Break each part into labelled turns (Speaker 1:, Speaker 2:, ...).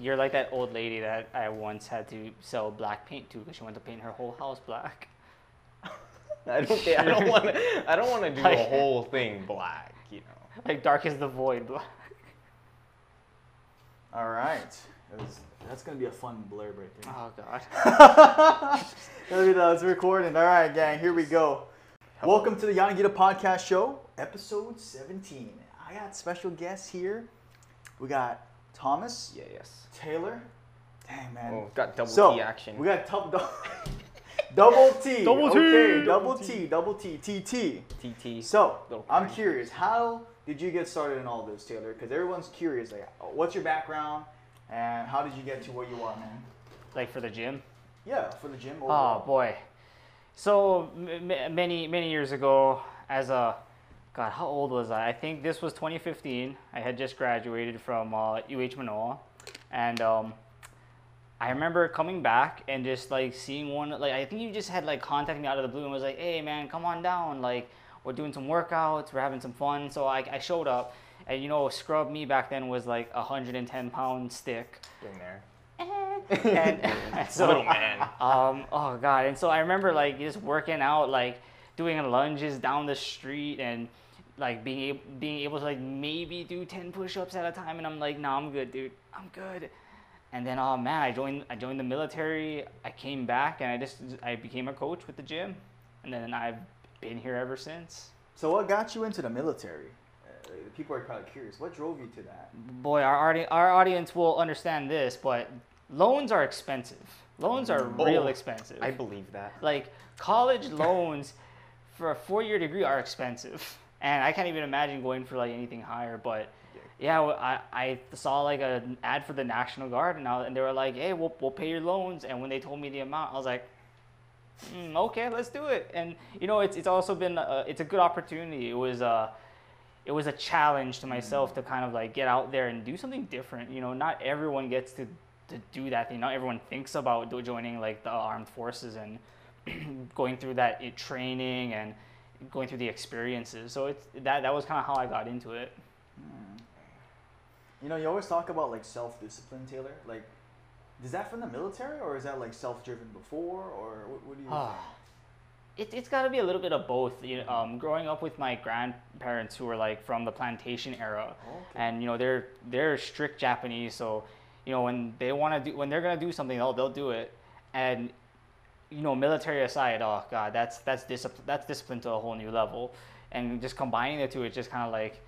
Speaker 1: You're like that old lady that I once had to sell black paint to because she wanted to paint her whole house black.
Speaker 2: I don't think I don't want to. I don't want to do the whole thing black. You know.
Speaker 1: Like dark as the void black.
Speaker 3: All right. Was- that's gonna be a fun blurb right there.
Speaker 1: Oh god.
Speaker 3: Let me know. It's recording. All right, gang. Here we go. Welcome to the Yanagida Podcast Show, episode 17. I got special guests here. We got Thomas,
Speaker 2: Yeah. Yes.
Speaker 3: Taylor. Dang man.
Speaker 2: Oh, got double
Speaker 3: so
Speaker 2: T action.
Speaker 3: we got top, dou- double T.
Speaker 1: Double T,
Speaker 3: Okay,
Speaker 1: double T.
Speaker 3: double T, double T, TT.
Speaker 2: TT.
Speaker 3: So I'm curious, how did you get started in all this, Taylor? Because everyone's curious. Like, what's your background, and how did you get to where you are, man?
Speaker 1: Like for the gym.
Speaker 3: Yeah, for the gym.
Speaker 1: Oh boy. So m- m- many many years ago, as a God, how old was I? I think this was 2015. I had just graduated from uh, UH Manoa, and um, I remember coming back and just like seeing one. Like I think you just had like contacted me out of the blue and was like, "Hey man, come on down. Like we're doing some workouts. We're having some fun." So I, I showed up, and you know, scrub me back then was like a 110 pound stick.
Speaker 2: In there.
Speaker 1: and, and so
Speaker 2: Little man.
Speaker 1: um, oh god, and so I remember like just working out, like doing lunges down the street, and like being able being able to like maybe do ten push-ups at a time, and I'm like, nah, I'm good, dude, I'm good. And then, oh man, I joined I joined the military. I came back, and I just I became a coach with the gym, and then I've been here ever since.
Speaker 3: So what got you into the military? Uh, people are probably curious. What drove you to that?
Speaker 1: Boy, our audi- our audience will understand this, but loans are expensive. Loans are real
Speaker 2: Oh,
Speaker 1: expensive.
Speaker 2: I believe that.
Speaker 1: like college loans for a four-year degree are expensive. And i can't even imagine going for like anything higher but yeah. i, I saw like an ad for the national guard and, I, and they were like hey we'll, we'll pay your loans. And when they told me the amount i was like mm, okay let's do it. And you know it's, it's also been a, it's a good opportunity. It was uh it was a challenge to myself to kind of like get out there and do something different. You know not everyone gets to to do that thing. Not everyone thinks about joining like the armed forces. And going through that it, training and going through the experiences. So it's that that was kind of how I got into it.
Speaker 3: You know, you always talk about like self-discipline, Taylor. Like, is that from the military or is that like self-driven before or what, what do you?
Speaker 1: Ah. It, it's got to be a little bit of both. You know, um, growing up with my grandparents who were like from the plantation era,
Speaker 3: Okay.
Speaker 1: and you know they're they're strict Japanese, so you know when they want to do when they're gonna do something, they'll they'll do it. And you know, military aside, oh god, that's that's discipline that's discipline to a whole new level. And just combining the two, it's just kind of like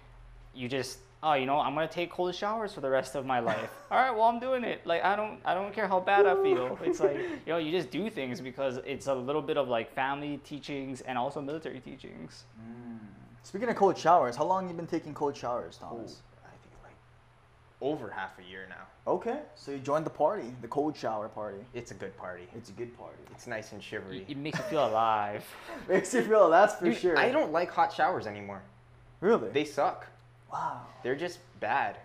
Speaker 1: you just oh you know I'm gonna take cold showers for the rest of my life. All right, well I'm doing it. Like I don't I don't care how bad I feel. It's like you know you just do things because it's a little bit of like family teachings and also military teachings. Mm.
Speaker 3: Speaking of cold showers, how long you been taking cold showers, Thomas?
Speaker 2: I think like over half a year now.
Speaker 3: Okay, so you joined the party, the cold shower party.
Speaker 2: It's a good party.
Speaker 3: It's a good party.
Speaker 2: It's nice and shivery.
Speaker 1: it makes you feel alive.
Speaker 3: Makes you feel alive, that's for
Speaker 2: Dude,
Speaker 3: sure.
Speaker 2: I don't like hot showers anymore.
Speaker 3: really.
Speaker 2: They suck.
Speaker 3: wow.
Speaker 2: They're just bad.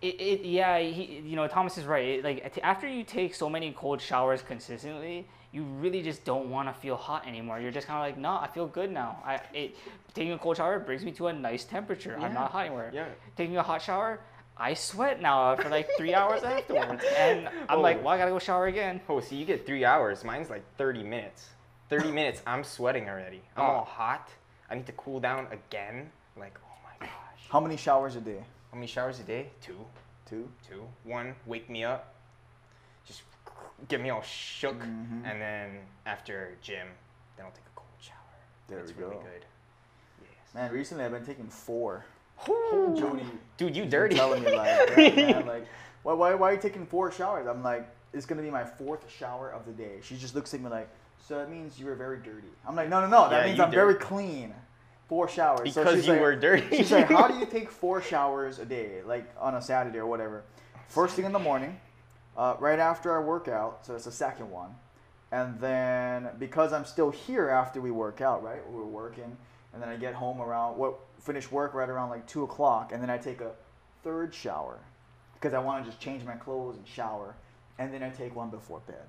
Speaker 1: It, it yeah he, you know Thomas is right. It, like t- after you take so many cold showers consistently, you really just don't want to feel hot anymore. You're just kind of like, no, I feel good now. I it taking a cold shower brings me to a nice temperature. I'm not hot anymore.
Speaker 2: yeah.
Speaker 1: Taking a hot shower, I sweat now for like three hours afterwards, and I'm like,
Speaker 2: Oh.
Speaker 1: well, I gotta go shower again.
Speaker 2: Oh, so you get three hours. Mine's like 30 minutes. 30 minutes, I'm sweating already. I'm
Speaker 1: Oh.
Speaker 2: all hot. I need to cool down again. Like, oh my gosh.
Speaker 3: How many showers a day?
Speaker 2: How many showers a day? Two.
Speaker 3: Two.
Speaker 2: Two. One, wake me up. Just get me all shook.
Speaker 3: Mhm.
Speaker 2: And then after gym, then I'll take a cold shower.
Speaker 3: There
Speaker 2: it's
Speaker 3: we
Speaker 2: really good. Yes.
Speaker 3: Man, recently I've been taking four. Jody,
Speaker 2: Dude, you dirty.
Speaker 3: telling me like, man, like, why, why, why are you taking four showers? I'm like, it's gonna be my fourth shower of the day. She just looks at me like, so that means you were very dirty. I'm like, no, no, no, that
Speaker 2: Yeah,
Speaker 3: means I'm very clean. Four showers. So
Speaker 2: because
Speaker 3: she's
Speaker 2: you
Speaker 3: like-
Speaker 2: were dirty.
Speaker 3: She's like, how do you take four showers a day, like on a Saturday or whatever? First thing in the morning, uh, right after I work out, so it's the second one, and then because I'm still here after we work out, right? We're working, and then I get home around what finish work right around like two o'clock, and then I take a third shower because I want to just change my clothes and shower, and then I take one before bed.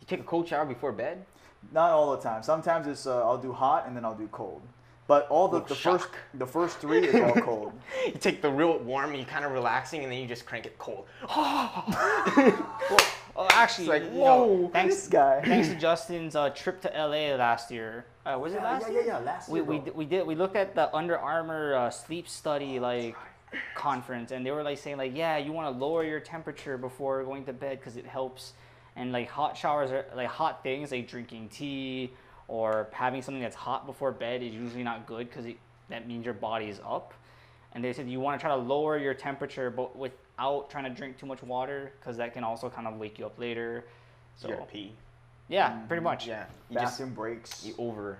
Speaker 2: You take a cold shower before bed?
Speaker 3: Not all the time. Sometimes it's uh, I'll do hot and then I'll do cold. But all the,
Speaker 2: Little
Speaker 3: the first the first three is all cold.
Speaker 2: You take the real warm, and you kind of relaxing, and then you just crank it cold.
Speaker 1: Well, oh, actually,
Speaker 2: like,
Speaker 1: you know, thanks,
Speaker 3: this guy.
Speaker 1: thanks to Justin's uh, trip to LA last year. Uh, was it last
Speaker 3: yeah,
Speaker 1: year?
Speaker 3: yeah, yeah, last
Speaker 1: we,
Speaker 3: year,
Speaker 1: we, d- we did we looked at the Under Armour uh, sleep study like conference, and they were like saying like, yeah, you want to lower your temperature before going to bed because it helps, and like hot showers are like hot things like drinking tea or having something that's hot before bed is usually not good because that means your body is up. And they said you want to try to lower your temperature, but without trying to drink too much water, because that can also kind of wake you up later. So
Speaker 2: You gotta pee.
Speaker 1: yeah, pretty much.
Speaker 2: Yeah. You just
Speaker 3: Bathroom breaks.
Speaker 2: you over.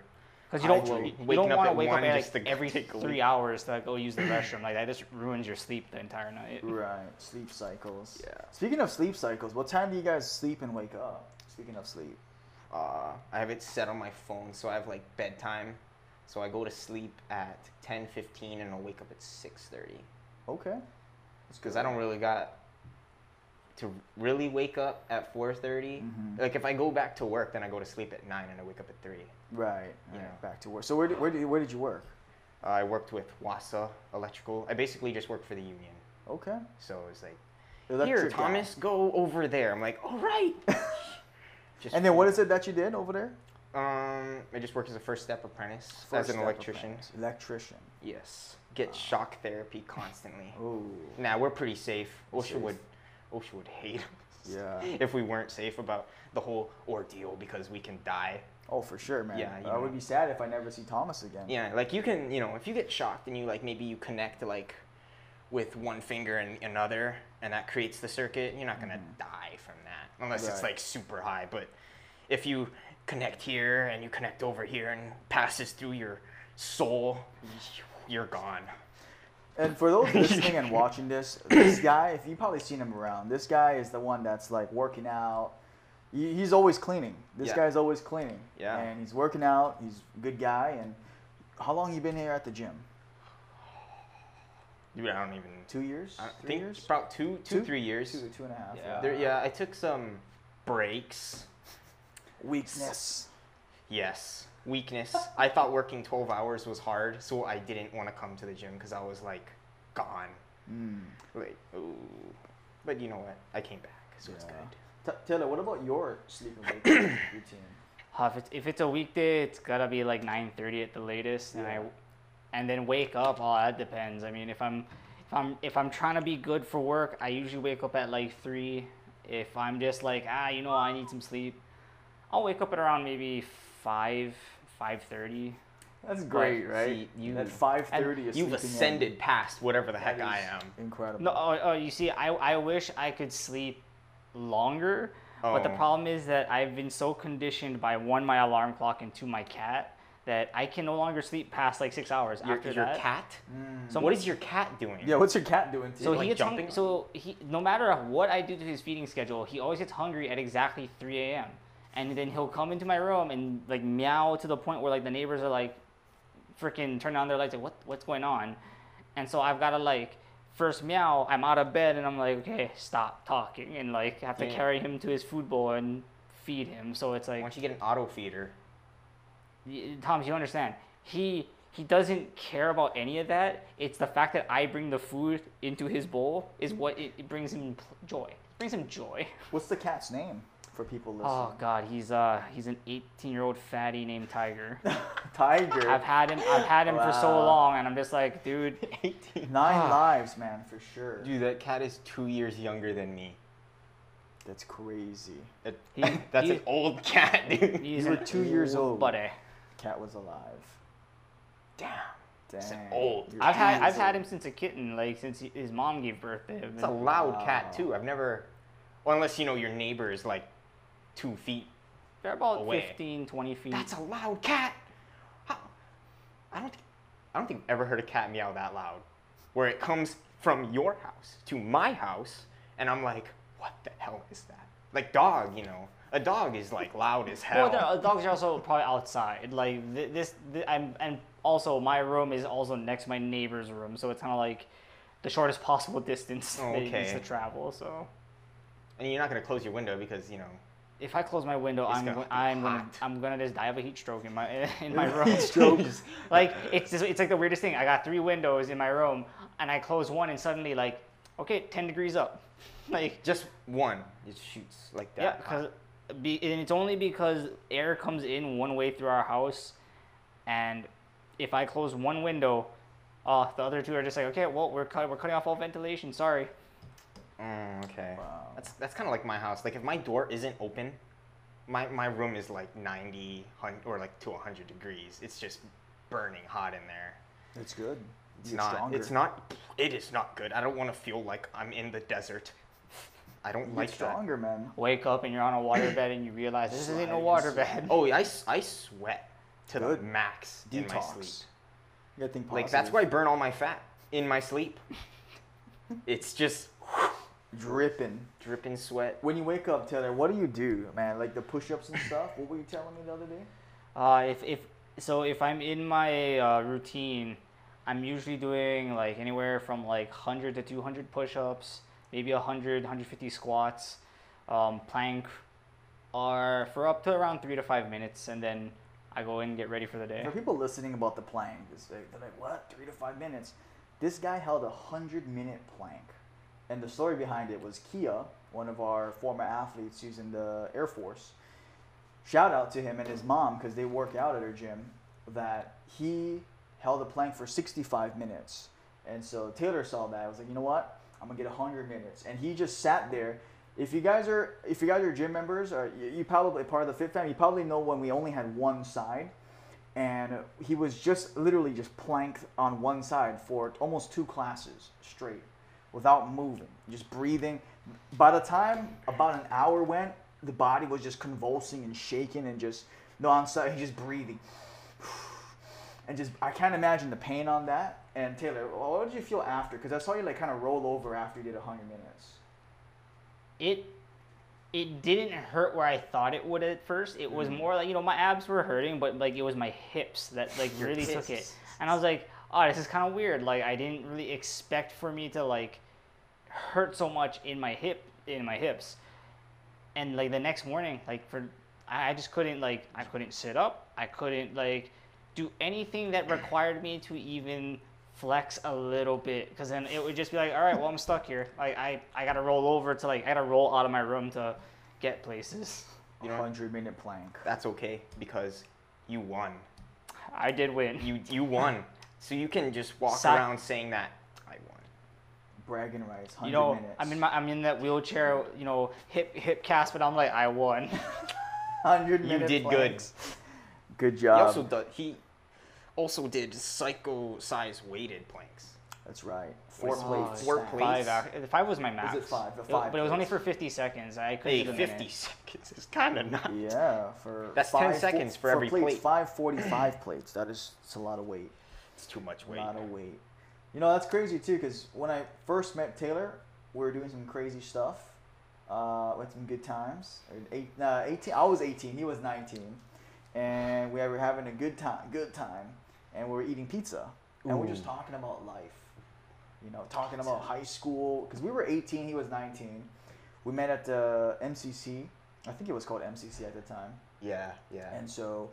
Speaker 1: Because you don't,
Speaker 2: Well,
Speaker 1: you, you don't want to wake up
Speaker 2: one
Speaker 1: at
Speaker 2: just
Speaker 1: like
Speaker 2: to
Speaker 1: every
Speaker 2: take
Speaker 1: three hours to go use the restroom. Like that just ruins your sleep the entire night.
Speaker 3: Right, sleep cycles.
Speaker 2: Yeah.
Speaker 3: Speaking of sleep cycles, what time do you guys sleep and wake up? Speaking of sleep.
Speaker 2: Uh, I have it set on my phone, so I have like bedtime. So I go to sleep at 10:15 and I'll wake up at 6:30.
Speaker 3: Okay.
Speaker 2: Because I don't really got to really wake up at 4:30.
Speaker 3: Mhm.
Speaker 2: Like if I go back to work, then I go to sleep at nine and I wake up at three.
Speaker 3: Right.
Speaker 2: Yeah.
Speaker 3: right, Back to work. So where did, where did, where did you work?
Speaker 2: Uh, I worked with Wasa Electrical. I basically just worked for the union.
Speaker 3: Okay.
Speaker 2: So it's like,
Speaker 3: Electric
Speaker 2: here,
Speaker 3: guy.
Speaker 2: Thomas, go over there. I'm like, all right. Just
Speaker 3: And then what is it that you did over there?
Speaker 2: Um, I just worked as a first step apprentice as an electrician.
Speaker 3: apprentice. Electrician.
Speaker 2: Yes. Get shock therapy constantly.
Speaker 3: Oh.
Speaker 2: Nah, we're pretty safe. OSHA
Speaker 3: Safe.
Speaker 2: would, OSHA would hate us
Speaker 3: Yeah.
Speaker 2: if we weren't safe about the whole ordeal because we can die.
Speaker 3: Oh, for sure, man.
Speaker 2: Yeah,
Speaker 3: I
Speaker 2: know.
Speaker 3: would be sad if I never see Thomas again.
Speaker 2: Yeah, like you can, you know, if you get shocked and you like maybe you connect like with one finger and another, and that creates the circuit, you're not gonna die from that unless it's
Speaker 3: Mm-hmm.
Speaker 2: Like super high. But if you connect here and you connect over here and passes through your soul, you're gone.
Speaker 3: And for those listening and watching this, this guy, if you've probably seen him around, this guy is the one that's like working out. He- He's always cleaning. This
Speaker 2: Yeah.
Speaker 3: guy's always cleaning.
Speaker 2: Yeah.
Speaker 3: And he's working out. He's a good guy. And how long you been here at the gym?
Speaker 2: Dude, I don't even.
Speaker 3: Two years?
Speaker 2: I
Speaker 3: Three
Speaker 2: think
Speaker 3: years?
Speaker 2: about two, two,
Speaker 3: Two?
Speaker 2: three years.
Speaker 3: Two, two and a half.
Speaker 1: Yeah.
Speaker 2: There, yeah, I took some breaks.
Speaker 3: Weakness.
Speaker 2: Yes, weakness. I thought working 12 hours was hard, so I didn't want to come to the gym because I was like gone.
Speaker 3: Mm.
Speaker 2: Like, ooh. But you know what? I came back, so it's good.
Speaker 3: T- Taylor, what about your sleep and wake routine?
Speaker 1: Uh, if, it's, if it's a weekday, it's gotta be like 9:30 at the latest, and I, and then wake up. Oh, that depends. I mean, if I'm, if I'm, if I'm trying to be good for work, I usually wake up at like three. If I'm just like ah, you know, I need some sleep, I'll wake up at around maybe five, 5:30.
Speaker 3: That's
Speaker 2: great, right?
Speaker 3: You,
Speaker 2: You-
Speaker 3: at 5.30
Speaker 2: You've
Speaker 3: sleeping in.
Speaker 2: ascended past whatever the heck
Speaker 3: That
Speaker 2: I am.
Speaker 3: Incredible.
Speaker 1: No, oh, oh, you see, I, I wish I could sleep longer, but the
Speaker 2: Oh.
Speaker 1: problem is that I've been so conditioned by one, my alarm clock, and two, my cat, that I can no longer sleep past like six hours.
Speaker 2: Your,
Speaker 1: After
Speaker 2: your
Speaker 1: that,
Speaker 2: cat?
Speaker 3: Mm.
Speaker 1: So
Speaker 2: what is your cat doing?
Speaker 3: Yeah, what's your cat doing to
Speaker 1: so
Speaker 3: you?
Speaker 1: he
Speaker 2: like
Speaker 1: gets
Speaker 2: jumping?
Speaker 1: hungry. So he, no matter what I do to his feeding schedule, he always gets hungry at exactly 3 a.m. And then he'll come into my room and like meow to the point where like the neighbors are like, freaking turn on their lights like what what's going on, and so I've got to like first meow. I'm out of bed and I'm like okay stop talking and like have to
Speaker 2: Yeah.
Speaker 1: carry him to his food bowl and feed him. So it's like
Speaker 2: don't you get an auto feeder?
Speaker 1: Y- Thomas, you understand? He he doesn't care about any of that. It's the fact that I bring the food into his bowl is what it, it brings him joy. It brings him joy.
Speaker 3: What's the cat's name for people listening?
Speaker 1: Oh God, he's uh he's an 18 year old fatty named Tiger.
Speaker 3: Tiger.
Speaker 1: I've had him I've had him for so long, and I'm just like, dude,
Speaker 2: 18.
Speaker 3: Nine
Speaker 1: Ah.
Speaker 3: lives, man, for sure.
Speaker 2: Dude, that cat is two years younger than me.
Speaker 3: That's crazy.
Speaker 2: That-
Speaker 1: He-
Speaker 2: that's
Speaker 1: he-
Speaker 2: an old cat, dude.
Speaker 1: he's
Speaker 3: were
Speaker 1: an
Speaker 3: two years old.
Speaker 1: buddy.
Speaker 3: Cat was alive.
Speaker 2: Damn.
Speaker 3: Dang.
Speaker 2: It's old.
Speaker 3: You're
Speaker 1: I've had I've
Speaker 3: years
Speaker 1: had him since a kitten, like since he, his mom gave birth to him.
Speaker 2: It's a
Speaker 1: and-
Speaker 2: loud cat too. I've never, well, unless you know your neighbor is like two feet.
Speaker 1: They're about
Speaker 2: away.
Speaker 1: 15, 20 feet.
Speaker 2: That's a loud cat. How? I don't. Think, I don't think I've ever heard a cat meow that loud, where it comes from your house to my house, and I'm like, what the hell is that? Like dog, you know. A dog is like loud as hell.
Speaker 1: Well, the dogs are also probably outside. Like th- this, th- I'm, and also my room is also next to my neighbor's room, so it's kind of like the shortest possible distance
Speaker 2: Oh, okay.
Speaker 1: to travel. So
Speaker 2: and you're not gonna close your window because you know
Speaker 1: if I close my window,
Speaker 2: It's
Speaker 1: I'm
Speaker 2: gonna
Speaker 1: I'm gonna. I'm gonna just die of a heat stroke in my in my room.
Speaker 3: Heat stroke.
Speaker 1: like it's just, it's like the weirdest thing. I got three windows in my room, and I close one, and suddenly like okay, ten degrees up, like
Speaker 2: Just one. It shoots like that.
Speaker 1: yeah, because be, and it's only because air comes in one way through our house, and if I close one window, uh, the other two are just like okay, well we're cut, we're cutting off all ventilation. Sorry.
Speaker 2: Mm, okay.
Speaker 3: Wow.
Speaker 2: That's that's kind of like my house. Like if my door isn't open, my my room is like 90 or like to 100 degrees. It's just burning hot in there.
Speaker 3: It's good.
Speaker 2: It's
Speaker 3: Get
Speaker 2: not.
Speaker 3: stronger.
Speaker 2: It's not. It is not good. I don't want to feel like I'm in the desert. I don't
Speaker 3: You
Speaker 2: like
Speaker 3: get
Speaker 2: that.
Speaker 3: stronger, man.
Speaker 1: Wake up and you're on a water bed and you realize this isn't a
Speaker 3: Sliding,
Speaker 1: water
Speaker 3: sliding.
Speaker 1: bed.
Speaker 2: Oh, I, s- I sweat to
Speaker 3: Good.
Speaker 2: the max in my sleep.
Speaker 3: Detox. You gotta think
Speaker 2: Like that's where I burn all my fat in my sleep. it's just
Speaker 3: dripping.
Speaker 2: dripping sweat.
Speaker 3: When you wake up, Taylor, what do you do, man? Like the push-ups and stuff. What were you telling me the other day?
Speaker 1: Uh, if if so, if I'm in my uh, routine, I'm usually doing like anywhere from like 100 to 200 push-ups, maybe 100, 150 squats, um, plank, or for up to around three to five minutes, and then I go in and get ready for the day.
Speaker 3: For people listening about the plank, they're like, what? Three to five minutes? This guy held a hundred minute plank. And the story behind it was Kia, one of our former athletes who's in the Air Force. Shout out to him and his mom because they work out at her gym. That he held a plank for 65 minutes. And so Taylor saw that. I was like, you know what? I'm gonna get 100 minutes. And he just sat there. If you guys are, if you guys are gym members, or you, probably part of the Fit family, you probably know when we only had one side, and he was just literally just planked on one side for almost two classes straight, without moving, just breathing. By the time about an hour went, the body was just convulsing and shaking and just non-stop. He's just breathing and just I can't imagine the pain on that. And Taylor, what did you feel after? Because I saw you like kind of roll over after you did hundred minutes.
Speaker 1: it it didn't hurt where I thought it would at first. It was mm-hmm. more like you know my abs were hurting, but like it was my hips that like really took it. And I was like, oh, this is kind of weird. Like I didn't really expect for me to like hurt so much in my hip in my hips. And like the next morning, like for I I just couldn't like I couldn't sit up. I couldn't like do anything that required me to even flex a little bit because then it would just be like all right well i'm stuck here like i i gotta roll over to like i gotta roll out of my room to get places
Speaker 2: You know-
Speaker 3: hundred minute plank.
Speaker 2: That's okay because you won.
Speaker 1: i did win
Speaker 2: You you won. So you can just walk
Speaker 1: Si-
Speaker 2: around saying that I won.
Speaker 3: Bragging rights. Hundred
Speaker 1: you know
Speaker 3: minutes.
Speaker 1: i'm in my i'm in that wheelchair you know hip hip cast but i'm like i won
Speaker 3: hundred
Speaker 2: You
Speaker 3: minute.
Speaker 2: did
Speaker 3: planks. Good
Speaker 2: He
Speaker 3: job.
Speaker 2: also did, he also did psycho size weighted planks.
Speaker 3: That's right. Four
Speaker 2: Was-
Speaker 3: plates.
Speaker 2: four
Speaker 3: stacked.
Speaker 2: plates.
Speaker 1: five ac- five was my max
Speaker 3: it five? The
Speaker 1: It-
Speaker 3: five
Speaker 1: but it was only
Speaker 3: plates.
Speaker 1: for 50 seconds i couldn't
Speaker 2: Hey,
Speaker 1: do the
Speaker 2: 50
Speaker 1: minute.
Speaker 2: seconds is kind of nuts.
Speaker 3: Yeah, for
Speaker 2: That's 10
Speaker 3: five,
Speaker 2: seconds for every
Speaker 3: plates,
Speaker 2: plate.
Speaker 3: Five forty-five plates. That is, it's a lot of weight.
Speaker 2: It's too much weight.
Speaker 3: A lot of weight. You know, that's crazy too, because when I first met Taylor, we were doing some crazy stuff. Uh, with some good times. Eight, uh, 18, I was 18, he was 19. And we were having a good time, good time. And we were eating pizza. And we are just talking about life. You know, talking about high school. Because we were 18, he was 19. We met at the MCC. I think it was called MCC at the time.
Speaker 2: Yeah, yeah.
Speaker 3: And so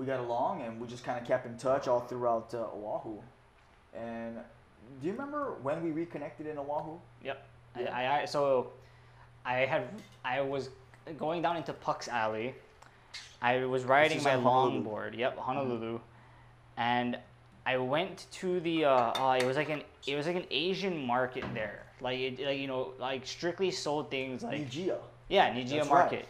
Speaker 3: we got along and we just kind of kept in touch all throughout uh, Oahu. And do you remember when we reconnected in Oahu?
Speaker 1: Yep.
Speaker 3: Yeah.
Speaker 1: I, I, so I had I was going down into Puck's Alley. I was riding my longboard. Yep, Honolulu, and I went to the. Uh, uh, it was like an it was like an Asian market there. Like it, like you know like strictly sold things like
Speaker 3: Nijiya.
Speaker 1: yeah Nijiya
Speaker 3: That's right.
Speaker 1: Market.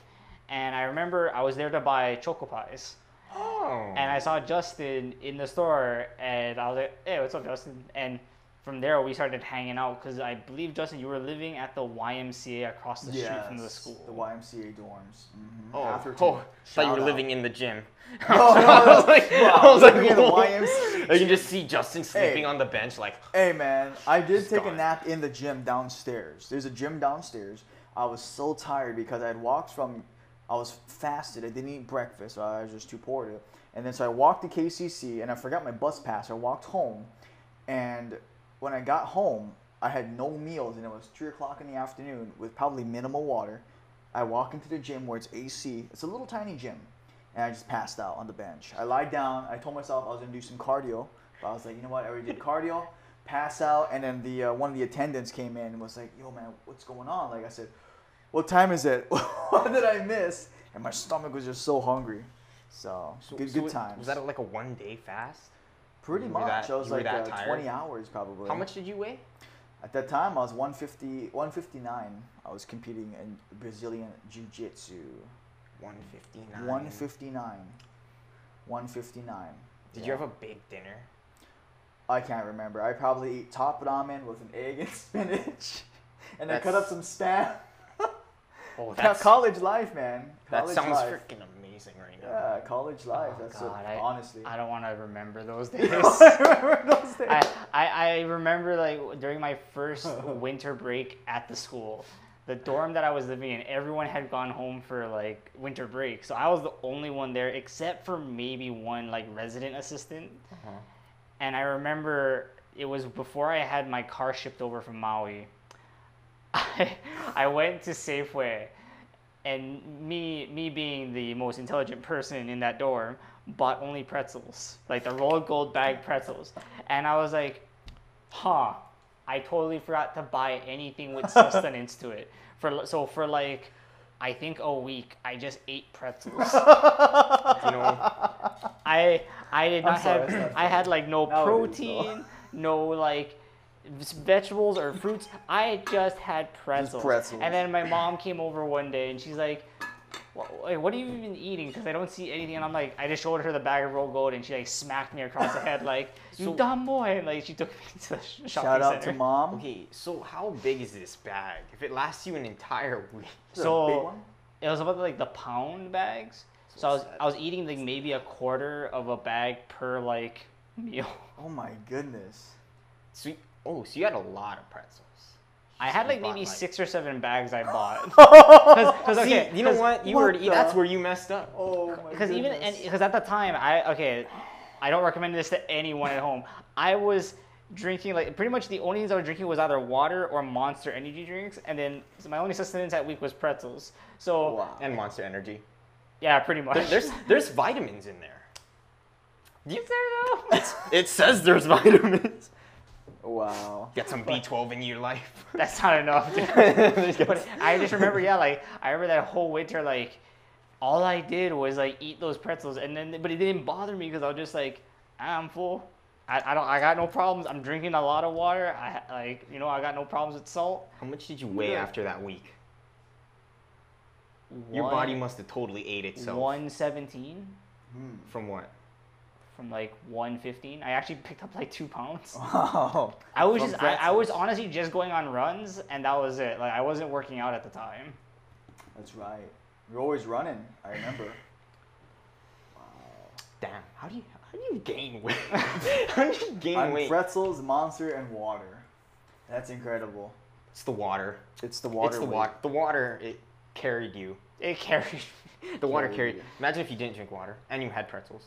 Speaker 1: And I remember I was there to buy choco pies.
Speaker 2: Oh.
Speaker 1: And I saw Justin in the store, and I was like, "Hey, what's up, Justin?" And from there, we started hanging out because I believe Justin, you were living at the YMCA across the street from the school.
Speaker 3: The YMCA dorms. hmm
Speaker 2: Oh,
Speaker 3: Atherton.
Speaker 2: oh, thought you were
Speaker 3: out.
Speaker 2: living in the gym.
Speaker 3: No, no,
Speaker 2: I was like,
Speaker 3: no,
Speaker 2: I was like,
Speaker 3: living in. YMCA.
Speaker 2: I can just see Justin sleeping on the bench, like,
Speaker 3: Hey man, I did
Speaker 2: Just
Speaker 3: take a nap in the gym downstairs. There's a gym downstairs. I was so tired because I had walked from, I was fasted. I didn't eat breakfast. So I was just too poor to. And then so I walked to KCC and I forgot my bus pass. I walked home, and when I got home, I had no meals and it was three o'clock in the afternoon with probably minimal water, I walk into the gym where it's AC. It's a little tiny gym, and I just passed out on the bench. I lied down. I told myself I was gonna do some cardio, but I was like, you know what? I already did cardio. Pass out, and then the uh, one of the attendants came in and was like, "Yo, man, what's going on?" Like I said, "What time is it? what did I miss?" And my stomach was just so hungry. So,
Speaker 2: So-
Speaker 3: good,
Speaker 2: so
Speaker 3: good times.
Speaker 2: Was that like a one day fast?
Speaker 3: Pretty much.
Speaker 2: that-
Speaker 3: I was like uh, 20 hours probably.
Speaker 2: How much did you weigh?
Speaker 3: At that time, I was 150, 159. I was competing in Brazilian Jiu Jitsu.
Speaker 2: 159.
Speaker 3: 159. 159.
Speaker 2: Did
Speaker 3: Yeah.
Speaker 2: you have a big dinner?
Speaker 3: I can't remember. I probably ate top ramen with an egg and spinach. And then cut up some spam.
Speaker 2: Oh,
Speaker 3: Co- college life, man.
Speaker 2: that
Speaker 3: College
Speaker 2: sounds
Speaker 3: life.
Speaker 2: freaking amazing right now.
Speaker 3: Yeah, college life.
Speaker 1: Oh,
Speaker 3: That's
Speaker 1: God,
Speaker 3: what,
Speaker 1: I-
Speaker 3: honestly.
Speaker 1: I don't want to remember those days.
Speaker 3: don't remember those days?
Speaker 1: I, I, I remember like during my first winter break at the school, the dorm that I was living in, everyone had gone home for like winter break. So I was the only one there except for maybe one like resident assistant.
Speaker 2: Uh-huh.
Speaker 1: And I remember it was before I had my car shipped over from Maui. I, I went to Safeway and me me being the most intelligent person in that dorm bought only pretzels like the rolled gold bag pretzels. And i was like huh i totally forgot to buy anything with sustenance to it. For so for like i think a week i just ate pretzels.
Speaker 2: You know,
Speaker 1: i i did not have i had like no
Speaker 3: Nowadays, though.
Speaker 1: protein no like v- vegetables or fruits i just had pretzels.
Speaker 3: pretzels.
Speaker 1: and then my mom came over one day and she's like what are you even eating? Because I don't see anything. And I'm like, I just showed her the bag of rolled gold, and she like smacked me across the head, like, you
Speaker 2: So-
Speaker 1: dumb boy. And like, she took me to the sh- shopping
Speaker 3: Shout out
Speaker 1: center.
Speaker 3: to mom.
Speaker 2: okay, so how big is this bag? If it lasts you an entire week,
Speaker 3: Is a
Speaker 1: So-
Speaker 3: big one?
Speaker 1: It was about like the pound bags. So I was
Speaker 2: sad.
Speaker 1: I was eating like maybe a quarter of a bag per like meal.
Speaker 3: Oh my goodness.
Speaker 2: so you, oh, so you had a lot of pretzels.
Speaker 1: I had like maybe
Speaker 2: like-
Speaker 1: six or seven bags I bought. Cause,
Speaker 2: See,
Speaker 1: okay,
Speaker 2: you know what? You
Speaker 3: what
Speaker 2: were
Speaker 3: the-
Speaker 2: that's where you messed up.
Speaker 3: Oh my
Speaker 1: because even and because at the time I okay, I don't recommend this to anyone at home. I was drinking like pretty much the only things I was drinking was either water or Monster energy drinks, and then so my only sustenance that week was pretzels. So
Speaker 3: Wow.
Speaker 2: And Monster Energy.
Speaker 1: yeah, pretty much.
Speaker 2: There- there's there's vitamins in there.
Speaker 1: you there though?
Speaker 2: It says there's vitamins.
Speaker 3: Wow.
Speaker 2: Get some B12 in your life.
Speaker 1: That's not enough. Dude. but I just remember, yeah, like I remember that whole winter, like all I did was like eat those pretzels, and then but it didn't bother me because I was just like, "Ah, I'm full. I, I don't I got no problems. I'm drinking a lot of water. I like you know I got no problems with salt.
Speaker 2: How much did you weigh
Speaker 3: Yeah.
Speaker 2: after that week? Your body must have totally ate itself.
Speaker 1: one seventeen
Speaker 3: Hmm.
Speaker 2: From what?
Speaker 1: From like one fifteen. I actually picked up like two pounds.
Speaker 3: Wow.
Speaker 1: I was just I, I was honestly just going on runs, and that was it. Like I wasn't working out at the time.
Speaker 3: That's right. You're always running. I remember. Wow.
Speaker 2: Damn. How do you how do you gain weight? how do you gain
Speaker 3: On
Speaker 2: weight?
Speaker 3: pretzels, monster, and water. That's incredible.
Speaker 2: it's the water.
Speaker 3: It's the water.
Speaker 2: it's the water. The water it carried you.
Speaker 1: It carried.
Speaker 2: The water
Speaker 3: Carried
Speaker 2: carried.
Speaker 3: you.
Speaker 2: Imagine if you didn't drink water and you had pretzels.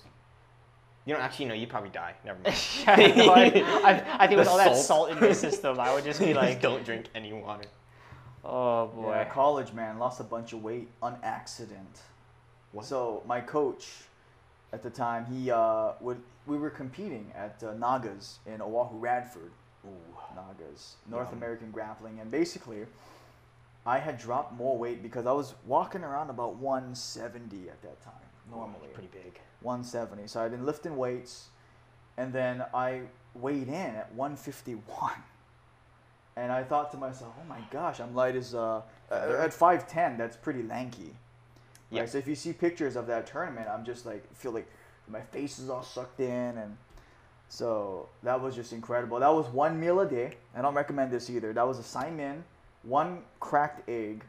Speaker 2: You don't actually know. You'd probably die. Never mind.
Speaker 1: Yeah, I, know, I, I, I think with
Speaker 2: The
Speaker 1: all that
Speaker 2: salt.
Speaker 1: salt in my system, I would just be
Speaker 2: Just
Speaker 1: like,
Speaker 2: don't drink any water.
Speaker 1: oh boy.
Speaker 3: Yeah, college man lost a bunch of weight on accident.
Speaker 2: What?
Speaker 3: So my coach, at the time, he uh, would we were competing at uh, Nagas in Oahu, Radford.
Speaker 2: Ooh.
Speaker 3: Nagas, North
Speaker 2: Yum.
Speaker 3: American Grappling, and basically, I had dropped more weight because I was walking around about 170 at that time normally.
Speaker 2: Pretty big.
Speaker 3: 170. So I've been lifting weights, and then I weighed in at 151. And I thought to myself, oh my gosh, I'm light as uh, uh, at 5'10. That's pretty lanky.
Speaker 2: Yeah.
Speaker 3: Right. So if you see pictures of that tournament, I'm just like feel like my face is all sucked in, and so that was just incredible. That was one meal a day. I don't recommend this either. That was a Simon, one cracked egg,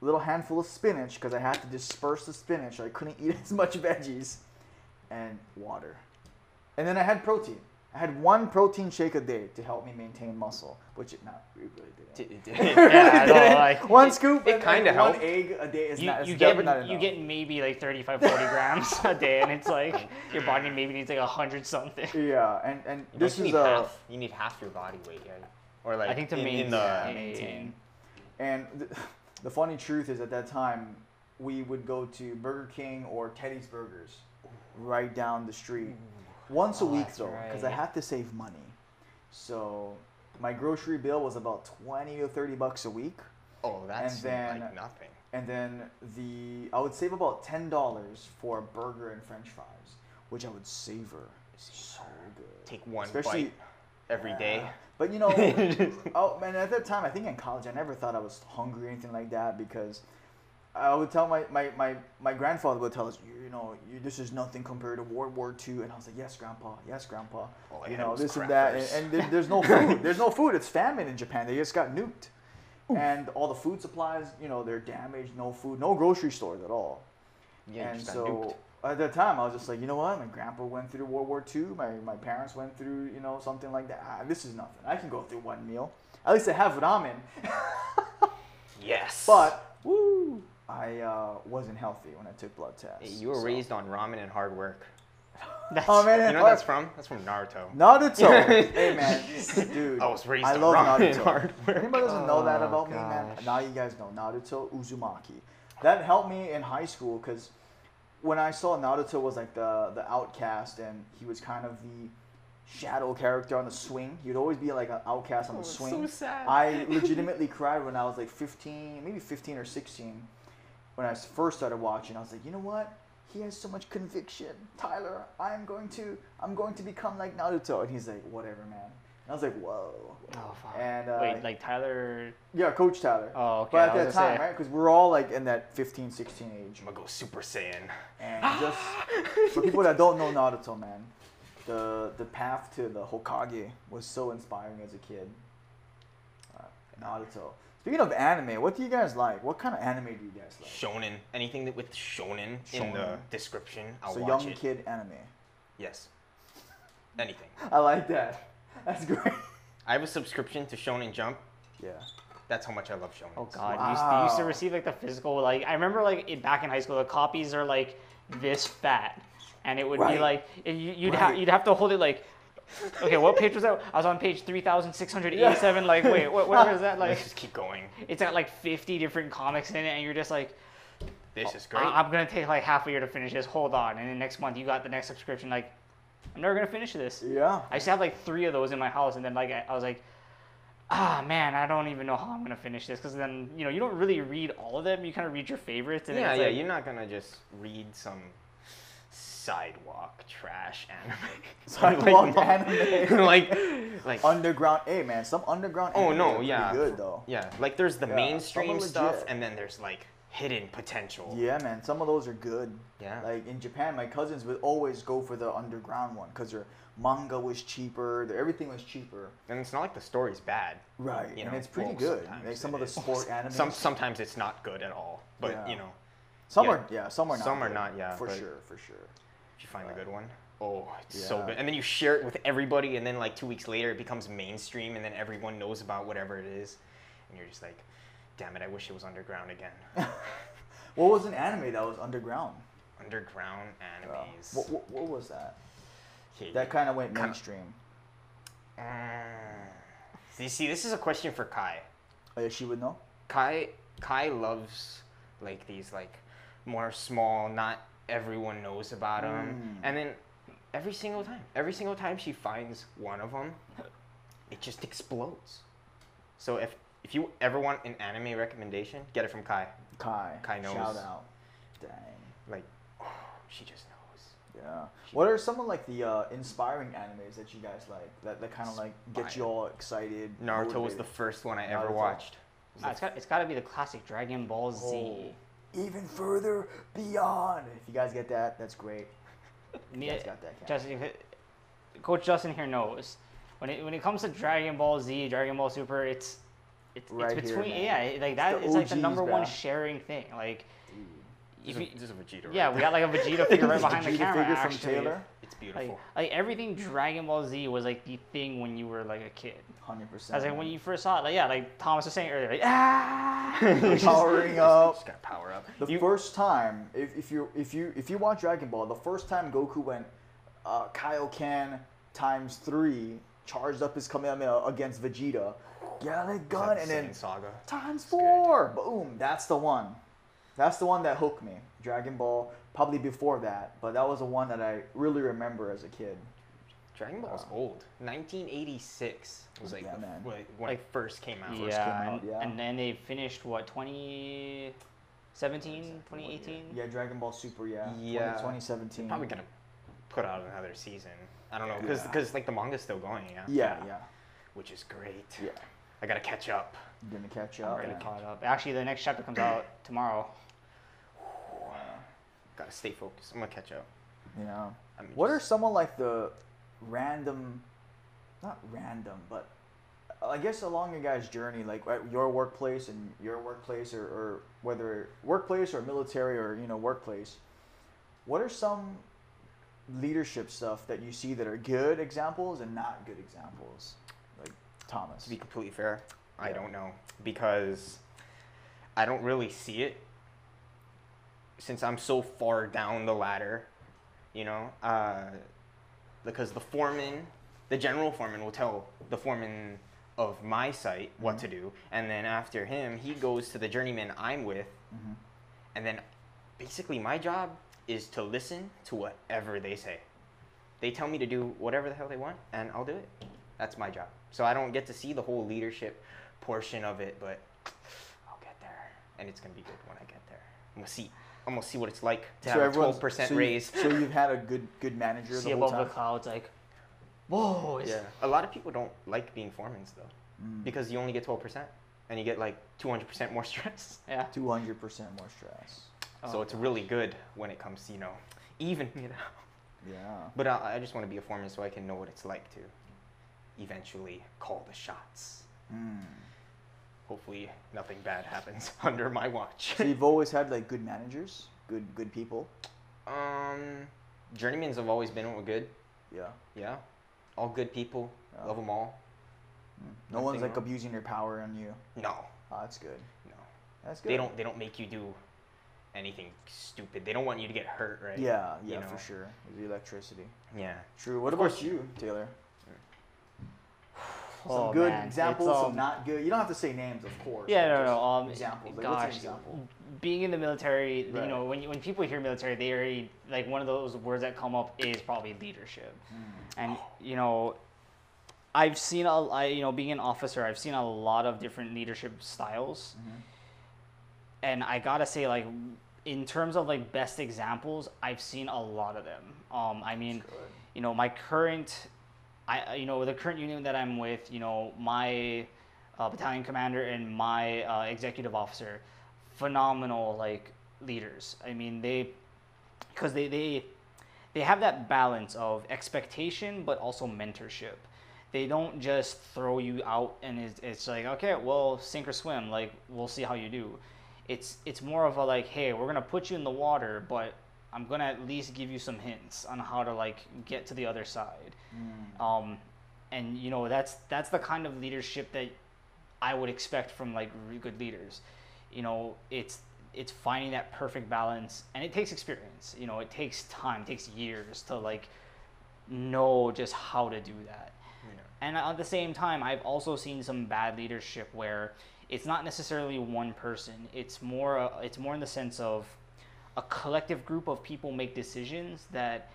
Speaker 3: little handful of spinach because I had to disperse the spinach. I couldn't eat as much veggies, and water. And then I had protein. I had one protein shake a day to help me maintain muscle, which it not it really didn't.
Speaker 2: D- d-
Speaker 1: Yeah, I know, like-
Speaker 3: one scoop
Speaker 2: it
Speaker 3: and,
Speaker 2: kinda
Speaker 3: and one
Speaker 2: helped.
Speaker 3: egg a day is
Speaker 1: You,
Speaker 3: not.
Speaker 1: you get
Speaker 3: not
Speaker 1: you get maybe like 35 40 grams a day and it's like your body maybe needs like 100 something
Speaker 3: Yeah, and and
Speaker 2: Don't
Speaker 3: this is
Speaker 2: need
Speaker 3: a
Speaker 2: half. You need half your body weight, yeah. Or like
Speaker 1: i think to
Speaker 2: in,
Speaker 1: maintain,
Speaker 2: in the
Speaker 3: maintain. and th- the funny truth is, at that time, we would go to Burger King or Teddy's Burgers, right down the street, once a
Speaker 1: Oh,
Speaker 3: week though, because I
Speaker 1: right.
Speaker 3: had to save money. So my grocery bill was about twenty to thirty bucks a week,
Speaker 2: Oh, that's
Speaker 3: then-
Speaker 2: like nothing.
Speaker 3: and then the I would save about ten dollars for a burger and French fries, which I would savor. So good.
Speaker 2: Take one
Speaker 3: Especially-
Speaker 2: bite every day.
Speaker 3: But you know, oh man, at that time, I think in college, I never thought I was hungry or anything like that because I would tell my, my, my, my grandfather would tell us, you, you know, you, this is nothing compared to World War II, and I was like, yes, grandpa, yes, grandpa,
Speaker 2: I
Speaker 3: you know, this and that, and, and there- there's no food, there's no food. It's famine in Japan. They just got nuked, and all the food supplies, you know, they're damaged. No food, no grocery stores at all.
Speaker 2: Yeah,
Speaker 3: and so. At that time, I was just like, you know what? My grandpa went through World War II. My, my parents went through, you know, something like that. Ah, this is nothing. I can go through one meal. At least I have ramen.
Speaker 2: Yes.
Speaker 3: But woo, I uh, wasn't healthy when I took blood tests.
Speaker 2: You were
Speaker 3: so-
Speaker 2: raised on ramen and hard work.
Speaker 1: That's,
Speaker 3: Oh man,
Speaker 2: You know what that's from? That's from Naruto.
Speaker 3: Naruto. hey man, dude.
Speaker 2: I was raised
Speaker 3: I
Speaker 2: on
Speaker 3: love
Speaker 2: ramen and
Speaker 3: Naruto.
Speaker 2: hard work.
Speaker 3: Anybody doesn't know that
Speaker 1: Oh,
Speaker 3: about me, man? Now you guys know Naruto Uzumaki. That helped me in high school because when I saw Naruto was like the the outcast and he was kind of the shadow character on the swing. He'd always be like an outcast on
Speaker 2: Oh,
Speaker 3: the
Speaker 2: it's
Speaker 3: swing.
Speaker 2: so sad.
Speaker 3: I legitimately cried when I was like 15, maybe 15 or 16. when I first started watching, I was like, you know what? He has so much conviction, Tyler. I'm going to, I'm going to become like Naruto. And he's like, whatever, man. And I was like, whoa.
Speaker 1: oh, fuck.
Speaker 3: And uh,
Speaker 1: Wait, like Tyler.
Speaker 3: yeah, Coach Tyler.
Speaker 1: Oh, okay.
Speaker 3: But at that time,
Speaker 1: say-
Speaker 3: right? Because we're all like in that 15, 16 age.
Speaker 2: I'm gonna go Super Saiyan.
Speaker 3: And just for people that don't know Naruto, man, the the path to the Hokage was so inspiring as a kid. Uh, Naruto. Speaking of anime, what do you guys like? What kind of anime do you guys like?
Speaker 2: Shonen. Anything that with shonen, in the description, I'll
Speaker 3: so
Speaker 2: watch
Speaker 3: young
Speaker 2: it.
Speaker 3: kid anime.
Speaker 2: Yes. Anything.
Speaker 3: I like that. That's great.
Speaker 2: I have a subscription to Shonen Jump.
Speaker 3: Yeah.
Speaker 2: That's how much I love shonen.
Speaker 1: Oh god, you, used to, you used to receive like the physical like I remember like in, back in high school the copies are like this fat, and it would
Speaker 3: Right.
Speaker 1: be like you, you'd have you'd have to hold it like. Okay, what page was that? I was on page three thousand six hundred eighty-seven. Like, wait, what? Where is that? Like,
Speaker 2: Let's just keep going.
Speaker 1: it's got like fifty different comics in it, and you're just like,
Speaker 2: This oh, is great.
Speaker 1: I- I'm gonna take like half a year to finish this. Hold on, and then next month you got the next subscription. Like, I'm never gonna finish this.
Speaker 3: Yeah.
Speaker 1: I used to have like three of those in my house, and then like I, I was like, ah man, I don't even know how I'm gonna finish this because then you know you don't really read all of them. You kind of read your favorites. And
Speaker 2: yeah,
Speaker 1: it's
Speaker 2: yeah.
Speaker 1: like-
Speaker 2: You're not gonna just read some sidewalk trash anime.
Speaker 3: Sidewalk
Speaker 2: Like,
Speaker 3: anime.
Speaker 2: like, like.
Speaker 3: Underground. Hey man, some underground.
Speaker 2: Oh no, yeah.
Speaker 3: Good though.
Speaker 2: Yeah, like there's the
Speaker 3: Yeah,
Speaker 2: mainstream stuff, and then there's like hidden potential.
Speaker 3: Yeah, man. Some of those are good.
Speaker 2: Yeah.
Speaker 3: Like in Japan, my cousins would always go for the underground one because their manga was cheaper. Their everything was cheaper.
Speaker 2: And it's not like the story's bad.
Speaker 3: Right.
Speaker 2: You
Speaker 3: and
Speaker 2: know,
Speaker 3: it's pretty
Speaker 2: well,
Speaker 3: good. Like some of the sport anime.
Speaker 2: Some sometimes it's not good at all, but
Speaker 3: Yeah.
Speaker 2: you know,
Speaker 3: some
Speaker 2: yeah.
Speaker 3: are yeah, some are not.
Speaker 2: Some are
Speaker 3: good,
Speaker 2: not, yeah,
Speaker 3: For sure, for sure.
Speaker 2: if you find the good one. Oh, it's so good. And then you share it with everybody, and then like two weeks later, it becomes mainstream, and then everyone knows about whatever it is, and you're just like, damn it, I wish it was underground again.
Speaker 3: What was an anime that was underground?
Speaker 2: underground
Speaker 3: Uh,
Speaker 2: animes.
Speaker 3: what, what, what was that?
Speaker 2: Okay.
Speaker 3: That kind of went mainstream.
Speaker 2: Mm. So you see, this is a question for Kai.
Speaker 3: Oh, yeah, she would know.
Speaker 2: Kai Kai loves like these like more small, not everyone knows about them,
Speaker 3: Mm.
Speaker 2: and then every single time, every single time she finds one of them, it just explodes. So if if you ever want an anime recommendation, get it from Kai.
Speaker 3: Kai.
Speaker 2: Kai knows.
Speaker 3: Shout out. Dang.
Speaker 2: Like, oh, she just knows.
Speaker 3: Yeah. What are some of like the uh, inspiring animes that you guys like? That, that kind of like get you all excited.
Speaker 2: Naruto was the first one I ever
Speaker 3: Naruto.
Speaker 2: watched.
Speaker 1: Ah, it's got it's got to be the classic Dragon Ball Z.
Speaker 3: Oh. Even further beyond. If you guys get that, that's great. You
Speaker 1: Me-
Speaker 3: guys got that.
Speaker 1: Justin, Coach Justin here knows when it when it comes to Dragon Ball Z, Dragon Ball Super, it's it's,
Speaker 3: Right
Speaker 1: it's between
Speaker 3: man.
Speaker 1: yeah, like that
Speaker 3: the
Speaker 1: is like the
Speaker 3: OGs,
Speaker 1: number one sharing thing. Like, if you,
Speaker 2: is, this is a Vegeta.
Speaker 1: yeah,
Speaker 2: right
Speaker 1: we got like a Vegeta figure right behind the
Speaker 3: Vegeta
Speaker 1: camera.
Speaker 3: figure from
Speaker 1: actually.
Speaker 3: Taylor.
Speaker 2: It's beautiful.
Speaker 1: like everything Dragon Ball Z was like the thing when you were like a kid.
Speaker 3: Hundred
Speaker 1: I
Speaker 3: percent.
Speaker 1: was like when you first saw it, like yeah, like Thomas was saying earlier, like ah.
Speaker 3: powering up.
Speaker 2: Just gotta power up.
Speaker 3: The
Speaker 2: You-
Speaker 3: first time, if, if you if you if you watch Dragon Ball, the first time Goku went uh, Kaioken times three, charged up his Kamehameha against Vegeta, Galick
Speaker 2: Is that
Speaker 3: Gun,
Speaker 2: the
Speaker 3: and then
Speaker 2: Saga.
Speaker 3: times four. Boom. That's the one. That's the one that hooked me. Dragon Ball. Probably before that, but that was the one that I really remember as a kid.
Speaker 2: Dragon Ball's
Speaker 3: Uh,
Speaker 2: old. 1986 was like
Speaker 3: Yeah,
Speaker 2: the-
Speaker 3: man.
Speaker 2: when when
Speaker 1: Like,
Speaker 2: it first came out.
Speaker 3: came
Speaker 1: yeah,
Speaker 3: out,
Speaker 1: and,
Speaker 3: yeah.
Speaker 1: and then they finished what 2017, 2018.
Speaker 3: Yeah, Dragon Ball Super. Yeah.
Speaker 2: Yeah.
Speaker 3: 2017.
Speaker 2: Probably gonna put out another season. I don't know because
Speaker 3: Yeah.
Speaker 2: like the manga's still going. Yeah.
Speaker 3: Yeah, yeah,
Speaker 2: Which is great.
Speaker 3: yeah.
Speaker 2: I gotta catch up.
Speaker 3: You're gonna catch up.
Speaker 1: I'm
Speaker 3: man.
Speaker 1: caught up. Actually, the next chapter comes out tomorrow.
Speaker 2: Gotta stay focused. I'm gonna catch up.
Speaker 3: Yeah.
Speaker 2: I mean,
Speaker 3: What are some of like the random, not random, but uh, I guess along your guys' journey, like at your workplace and your workplace, or, or whether workplace or military or you know workplace, what are some leadership stuff that you see that are good examples and not good examples, Thomas?
Speaker 2: To be completely fair, I don't know because I don't really see it since I'm so far down the ladder, you know. Uh, because the foreman, the general foreman, will tell the foreman of my site what to do, and then after him, he goes to the journeyman I'm with,
Speaker 3: Mhm.
Speaker 2: and then basically my job is to listen to whatever they say. They tell me to do whatever the hell they want, and I'll do it. That's my job. So I don't get to see the whole leadership portion of it, but I'll get there, and it's gonna be good when I get there. I'm gonna see. I'm gonna see what it's like to have a twelve percent
Speaker 3: so you-
Speaker 2: raise.
Speaker 3: So you've had a good good manager
Speaker 1: See
Speaker 3: the whole
Speaker 1: above
Speaker 3: time.
Speaker 1: the clouds, like, whoa! it's-
Speaker 2: Yeah, a lot of people don't like being foremans though,
Speaker 3: Mm.
Speaker 2: because you only get twelve percent, and you get like two hundred percent more stress.
Speaker 1: Yeah.
Speaker 3: Two hundred percent more stress.
Speaker 2: so
Speaker 1: Oh,
Speaker 2: it's really good when it comes to you know even you know.
Speaker 3: Yeah.
Speaker 2: But I, I just want to be a foreman so I can know what it's like to eventually call the shots.
Speaker 3: Mm.
Speaker 2: Hopefully, nothing bad happens under my watch.
Speaker 3: So you've always had like good managers, good good people.
Speaker 2: um, journeymans have always been good.
Speaker 3: Yeah.
Speaker 2: Yeah, all good people.
Speaker 3: Yeah.
Speaker 2: Love them all.
Speaker 3: Mm. No one's like
Speaker 2: wrong.
Speaker 3: abusing your power on you.
Speaker 2: No,
Speaker 3: Oh, that's good.
Speaker 2: no,
Speaker 3: That's good.
Speaker 2: they don't. They don't make you do anything stupid. They don't want you to get hurt, right?
Speaker 3: Yeah,
Speaker 2: You
Speaker 3: yeah,
Speaker 2: know?
Speaker 3: for sure. The electricity.
Speaker 2: Yeah.
Speaker 3: True. What
Speaker 2: Of
Speaker 3: about
Speaker 2: course.
Speaker 3: you, Taylor? Some
Speaker 1: Oh,
Speaker 3: good
Speaker 1: man,
Speaker 3: examples, some
Speaker 1: um,
Speaker 3: not good. You don't have to say names, of course.
Speaker 1: Yeah, no, no. Um,
Speaker 3: examples. Like,
Speaker 1: gosh,
Speaker 3: what's an example?
Speaker 1: being in the military,
Speaker 3: Right.
Speaker 1: you know, when you, when people hear military, they already like one of those words that come up is probably leadership,
Speaker 3: Mm.
Speaker 1: and you know, I've seen a, I, you know, being an officer, I've seen a lot of different leadership styles,
Speaker 3: Mhm.
Speaker 1: and I gotta say, like, in terms of like best examples, I've seen a lot of them. Um, I mean, you know, my current, I, you know, the current unit that I'm with, you know, my uh, battalion commander and my uh, executive officer, phenomenal like leaders. I mean, they, because they they they have that balance of expectation but also mentorship. They don't just throw you out and it's, it's like okay, well, sink or swim. Like we'll see how you do. It's it's more of a like, hey, we're gonna put you in the water, but I'm gonna at least give you some hints on how to like get to the other side.
Speaker 3: Mm.
Speaker 1: Um, and you know that's that's the kind of leadership that I would expect from like really good leaders. You know, it's it's finding that perfect balance, and it takes experience. You know, it takes time, it takes years to like know just how to do that.
Speaker 2: Yeah.
Speaker 1: And at the same time, I've also seen some bad leadership where it's not necessarily one person. It's more uh, it's more in the sense of a collective group of people make decisions that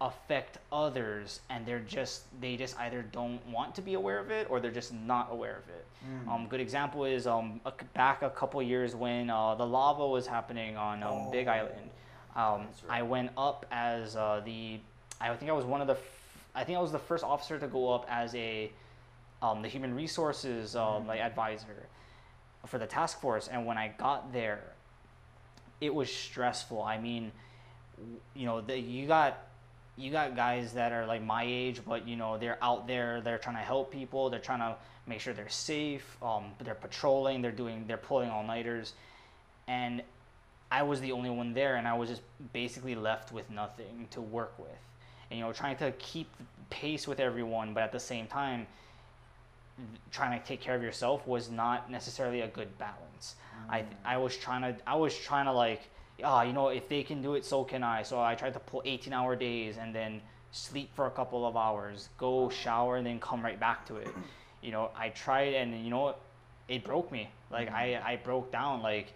Speaker 1: affect others and they're just they just either don't want to be aware of it or they're just not aware of it.
Speaker 3: Mm.
Speaker 1: Um, good example is um, a, back a couple years when uh, the lava was happening on um, Big
Speaker 3: Oh.
Speaker 1: Island. Um,
Speaker 3: right.
Speaker 1: I went up as uh, the I think I was one of the f- I think I was the first officer to go up as a um, the human resources um, like advisor for the task force. And when I got there, it was stressful. I mean, you know, the, you got you got guys that are like my age, but you know they're out there. They're trying to help people. They're trying to make sure they're safe. Um, they're patrolling. They're doing. They're pulling all nighters, and I was the only one there, and I was just basically left with nothing to work with. And you know, trying to keep pace with everyone, but at the same time, trying to take care of yourself was not necessarily a good balance. I I was trying to I was trying to like ah you know if they can do it so can I. So I tried to pull 18 hour days and then sleep for a couple of hours, go shower and then come right back to it. you know, I tried and you know, it broke me. Like
Speaker 3: Mm-hmm.
Speaker 1: I, I broke down. Like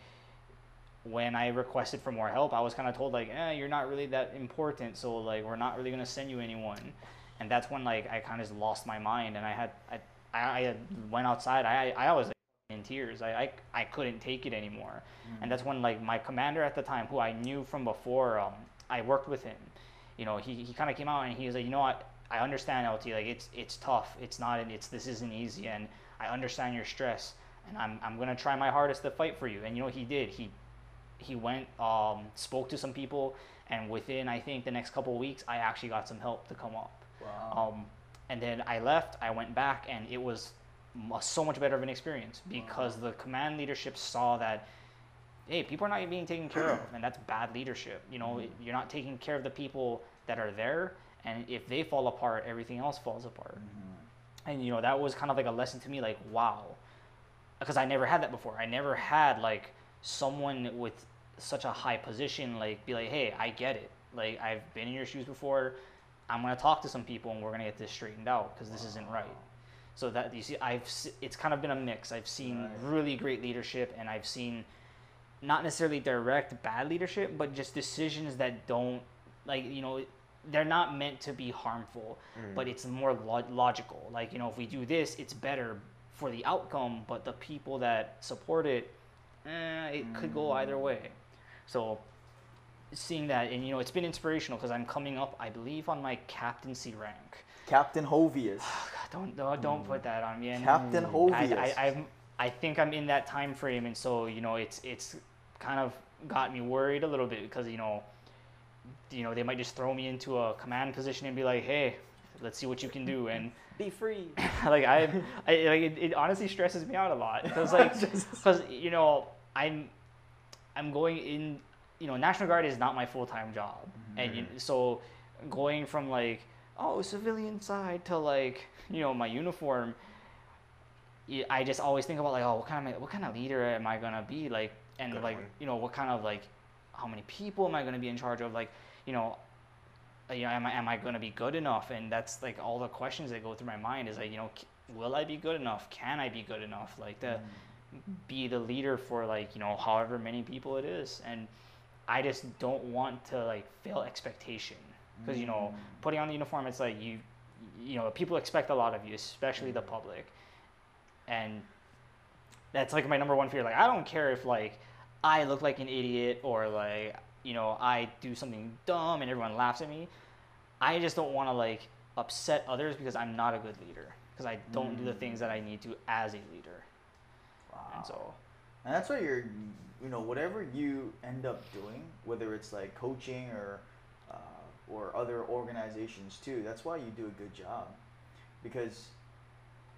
Speaker 1: when I requested for more help, I was kind of told like, eh, you're not really that important, so like we're not really gonna send you anyone. And that's when like I kind of lost my mind, and I had I, I, I went outside. I, I was in tears. I, I, I couldn't take it anymore. And that's when like my commander at the time, who I knew from before, um, I worked with him. You know, he, he kind of came out and he was like, you know what, I understand LT. Like it's it's tough. It's not. It's this isn't easy, and I understand your stress. And I'm I'm gonna try my hardest to fight for you. And you know he did. He he went um, spoke to some people, and within I think the next couple of weeks, I actually got some help to come up.
Speaker 3: Wow.
Speaker 1: Um, and then I left. I went back, and it was so much better of an experience mm-hmm. because the command leadership saw that, hey, people are not being taken care of, and that's bad leadership. You know, mm-hmm. you're not taking care of the people that are there, and if they fall apart, everything else falls apart. Mm-hmm. And you know, that was kind of like a lesson to me, like wow, because I never had that before. I never had like someone with such a high position like be like, hey, I get it. Like I've been in your shoes before. I'm gonna talk to some people and we're gonna get this straightened out because this isn't right. So that you see, I've it's kind of been a mix. I've seen
Speaker 3: Right.
Speaker 1: really great leadership and I've seen not necessarily direct bad leadership, but just decisions that don't like you know they're not meant to be harmful, but it's more lo- logical. Like you know if we do this, it's better for the outcome, but the people that support it, eh, it could go either way. So seeing that and you know it's been inspirational because I'm coming up, I believe, on my captaincy rank.
Speaker 3: Captain Hovious.
Speaker 1: God, don't don't, don't put that on me. And
Speaker 3: Captain mm.
Speaker 1: I,
Speaker 3: Hovious.
Speaker 1: I, I'm, I think I'm in that time frame, and so you know, it's it's kind of got me worried a little bit because you know, you know, they might just throw me into a command position and be like, hey, let's see what you can do, and
Speaker 3: Be free.
Speaker 1: like I, I like it, it honestly stresses me out a lot because like because you know I'm I'm going in you know National Guard is not my full time job and you, so going from like oh civilian side to like you know my uniform I just always think about like oh what kind of what kind of leader am I gonna be like and
Speaker 2: Good
Speaker 1: like
Speaker 2: one.
Speaker 1: you know what kind of like how many people am I gonna be in charge of like you know uh, you know, am I am I going to be good enough? And that's like all the questions that go through my mind is like, you know, will I be good enough? Can I be good enough? Like to be the leader for like you know however many people it is, and I just don't want to like fail expectation. Because you know mm. putting on the uniform, it's like you, you know, people expect a lot of you, especially the mm. public, and that's like my number one fear. Like I don't care if like I look like an idiot or like you know I do something dumb and everyone laughs at me. I just don't want to like upset others because I'm not a good leader. Because I don't do the things mm. that I need to as a leader. And so
Speaker 3: And that's what you're, you know, whatever you end up doing, whether it's like coaching or, uh, or other organizations too, that's why you do a good job, because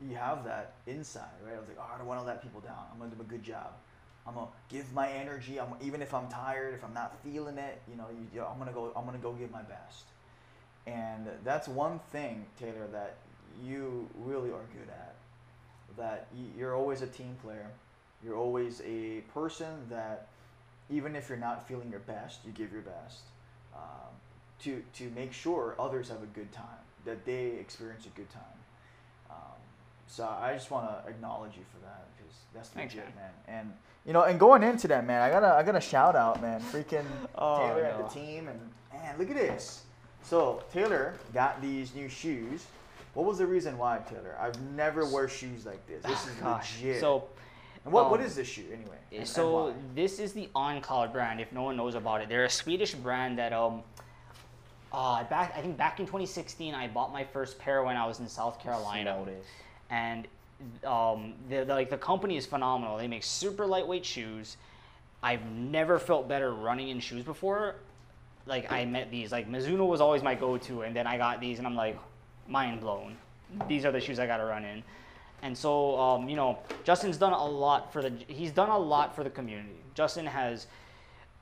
Speaker 3: you have that inside, right? I was like, oh, I don't want to let people down. I'm gonna do a good job. I'm gonna give my energy. I'm even if I'm tired, if I'm not feeling it, you know, you, you know, I'm gonna go. I'm gonna go give my best. And that's one thing, Taylor, that you really are good at. That you're always a team player. You're always a person that, even if you're not feeling your best, you give your best um, to to make sure others have a good time, that they experience a good time. Um, so I just want to acknowledge you for that because that's
Speaker 1: Thanks,
Speaker 3: legit,
Speaker 1: man.
Speaker 3: man. And you know, and going into that, man, I gotta I gotta shout out, man, freaking
Speaker 1: Oh,
Speaker 3: Taylor and the team, and man, look at this. So Taylor got these new shoes. What was the reason why, Taylor? I've never wear shoes like this. This is
Speaker 1: gosh,
Speaker 3: legit.
Speaker 1: so
Speaker 3: and what, what
Speaker 1: um,
Speaker 3: is this shoe anyway? And- and
Speaker 1: So
Speaker 3: why?
Speaker 1: this is the OnCloud brand. If no one knows about it, they're a Swedish brand that um, uh, back I think back in 2016, I bought my first pair when I was in South Carolina, and um, the, the, like the company is phenomenal. They make super lightweight shoes. I've never felt better running in shoes before. Like I met these. Like Mizuno was always my go-to, and then I got these, and I'm like, mind blown. These are the shoes I got to run in. And so, um, you know, Justin's done a lot for the. He's done a lot for the community. Justin has,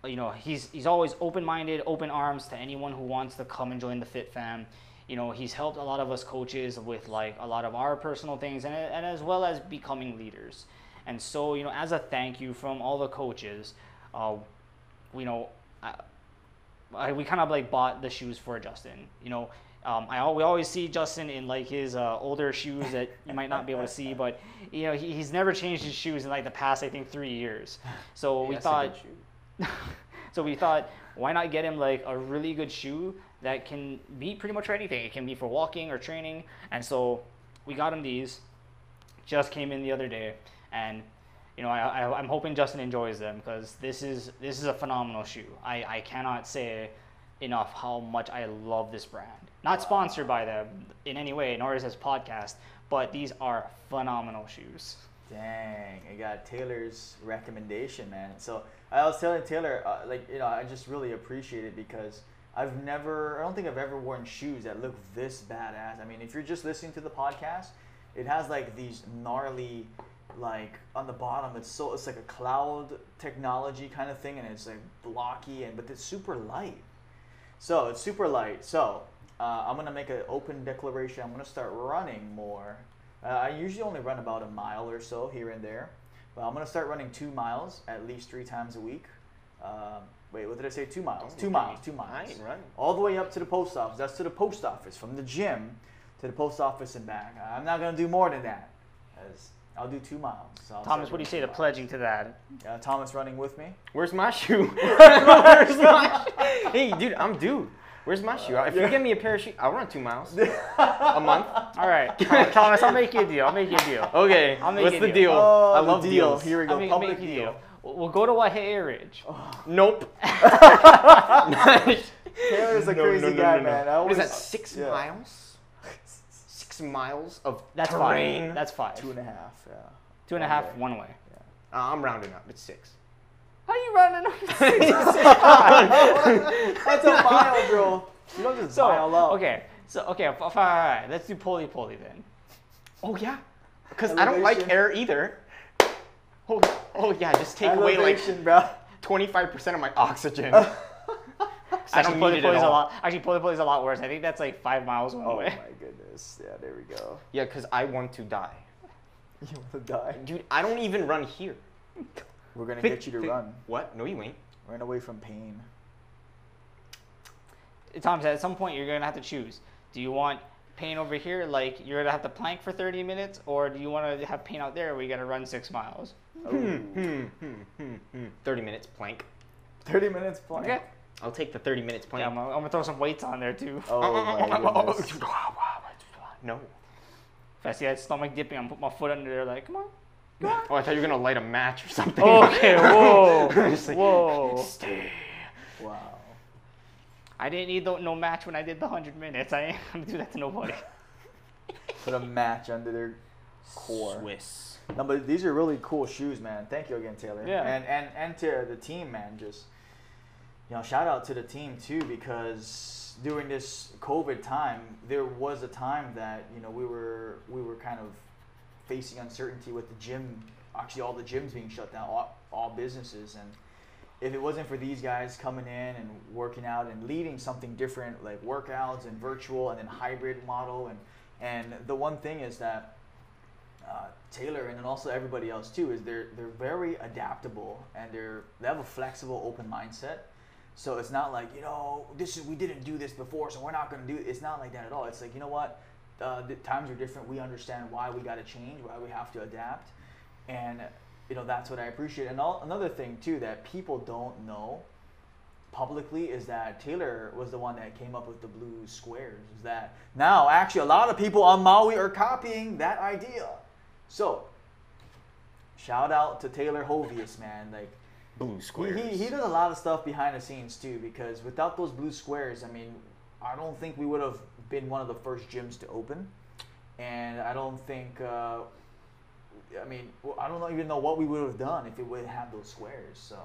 Speaker 1: you know, he's he's always open-minded, open arms to anyone who wants to come and join the Fit Fam. You know, he's helped a lot of us coaches with like a lot of our personal things, and and as well as becoming leaders. And so, you know, as a thank you from all the coaches, uh, you know, I, I, we kind of like bought the shoes for Justin. You know, Um, I we always see Justin in like his uh, older shoes that you might not be able to see, but you know he, he's never changed his shoes in like the past I think three years. So we thought so we thought, why not get him like a really good shoe that can be pretty much for anything. It can be for walking or training. And so we got him these. Just came in the other day, and you know I, I I'm hoping Justin enjoys them because this is this is a phenomenal shoe. I I cannot say enough how much I love this brand. Not sponsored by them in any way, nor is this podcast, but these are phenomenal shoes.
Speaker 3: Dang, I got Taylor's recommendation, man. So I was telling Taylor, uh, like, you know, I just really appreciate it because I've never, I don't think I've ever worn shoes that look this badass. I mean, if you're just listening to the podcast, it has like these gnarly, like on the bottom, it's so, it's like a cloud technology kind of thing, and it's like blocky, and but it's super light. So it's super light. So uh, I'm gonna make an open declaration. I'm gonna start running more. Uh, I usually only run about a mile or so here and there, but I'm gonna start running two miles at least three times a week. Um, wait, what did I say? Two miles.
Speaker 2: Don't
Speaker 3: two miles. Two miles.
Speaker 2: I ain't running.
Speaker 3: All the way up to the post office. That's to the post office from the gym to the post office and back. I'm not gonna do more than that. As I'll do two miles. So I'll
Speaker 1: Thomas, what do you say to
Speaker 3: two
Speaker 1: pledging to that?
Speaker 3: Uh, Thomas running with me.
Speaker 2: Where's my shoe? Where's my shoe? Hey, dude, I'm due. Where's my shoe? If
Speaker 3: yeah.
Speaker 2: you give me a pair of shoes, I'll run two miles a month.
Speaker 1: All right, Thomas, I'll make you a deal. I'll make you a deal.
Speaker 2: Okay,
Speaker 1: I'll make
Speaker 2: what's
Speaker 1: you
Speaker 2: the
Speaker 1: deal.
Speaker 2: deal?
Speaker 3: Oh,
Speaker 2: I love
Speaker 3: deal.
Speaker 2: deals.
Speaker 3: Here we
Speaker 1: I'll
Speaker 3: go.
Speaker 1: make, I'll
Speaker 3: Public
Speaker 1: make you a
Speaker 3: deal.
Speaker 1: deal. We'll we'll go to Waihee Ridge.
Speaker 2: Nope.
Speaker 3: Taylor's a
Speaker 2: No,
Speaker 3: crazy
Speaker 2: no, no,
Speaker 3: guy,
Speaker 2: no, no.
Speaker 3: man. I
Speaker 2: What is that? Six
Speaker 3: yeah.
Speaker 2: miles? Six miles of
Speaker 1: That's
Speaker 2: terrain.
Speaker 1: five. That's five.
Speaker 3: Two and a half. Yeah.
Speaker 1: Two and a half, one way.
Speaker 2: Uh, I'm rounding up. It's six.
Speaker 1: How are you running?
Speaker 3: That's a mile, bro. You don't just
Speaker 1: so
Speaker 3: mile up.
Speaker 1: okay, so okay, f- f- all right, let's do Polipoli then.
Speaker 2: Oh yeah, because I don't like
Speaker 3: Elevation.
Speaker 2: air either. Oh, oh yeah, just take away like
Speaker 3: Elevation, bro.
Speaker 2: 25% of my oxygen. I
Speaker 1: Actually,
Speaker 2: don't need it
Speaker 1: poly's
Speaker 2: at
Speaker 1: a
Speaker 2: all.
Speaker 1: lot. Actually, Polipoli's a lot worse. I think that's like five miles one
Speaker 3: Oh
Speaker 1: way.
Speaker 3: my goodness. Yeah, there we go.
Speaker 2: Yeah, because I want to die.
Speaker 3: You want to die?
Speaker 2: Dude, I don't even run here.
Speaker 3: We're gonna
Speaker 2: Think-
Speaker 3: get you to
Speaker 2: think-
Speaker 3: run.
Speaker 2: What? No, you ain't.
Speaker 3: Run away from pain.
Speaker 1: Tom said at some point you're gonna have to choose. Do you want pain over here, like you're gonna have to plank for 30 minutes, or do you want to have pain out there where you gotta run six miles?
Speaker 3: Oh.
Speaker 2: Hmm, hmm, hmm, hmm, hmm. 30 minutes plank.
Speaker 3: 30 minutes plank.
Speaker 1: Okay.
Speaker 2: I'll take the 30 minutes plan.
Speaker 1: Yeah, I'm, gonna- I'm gonna throw some weights on there too.
Speaker 3: Oh my goodness.
Speaker 2: No.
Speaker 1: If I see that stomach dipping, I'm gonna put my foot under there, like, come on.
Speaker 2: Oh, I thought you were gonna light a match or something.
Speaker 1: Oh, okay, whoa,
Speaker 2: like,
Speaker 1: whoa.
Speaker 2: Stay.
Speaker 3: Wow.
Speaker 1: I didn't need the, no match when I did the 100 minutes. I ain't gonna do that to nobody.
Speaker 3: Put a match under their core.
Speaker 2: Swiss.
Speaker 3: No, but these are really cool shoes, man. Thank you again, Taylor.
Speaker 1: Yeah.
Speaker 3: And and and to the team, man. Just you know, shout out to the team too, because during this COVID time, there was a time that you know we were we were kind of facing uncertainty with the gym. Actually, all the gyms being shut down, all, all businesses, and if it wasn't for these guys coming in and working out and leading something different, like workouts and virtual and then hybrid model, and and the one thing is that uh, Taylor and then also everybody else too is they're they're very adaptable and they're they have a flexible, open mindset. So it's not like you know this is we didn't do this before, so we're not going to do it. It's not like that at all. It's like you know what, uh, the times are different. We understand why we got to change, why we have to adapt, and you know that's what I appreciate. And all, another thing too that people don't know publicly is that Taylor was the one that came up with the blue squares. Is that now actually a lot of people on Maui are copying that idea. So shout out to Taylor Hovious, man. Like
Speaker 2: Blue squares.
Speaker 3: he, he does a lot of stuff behind the scenes too because without those blue squares, I mean, I don't think we would have been one of the first gyms to open, and I don't think. Uh, I mean, I don't even know what we would have done if it would have had those squares. So,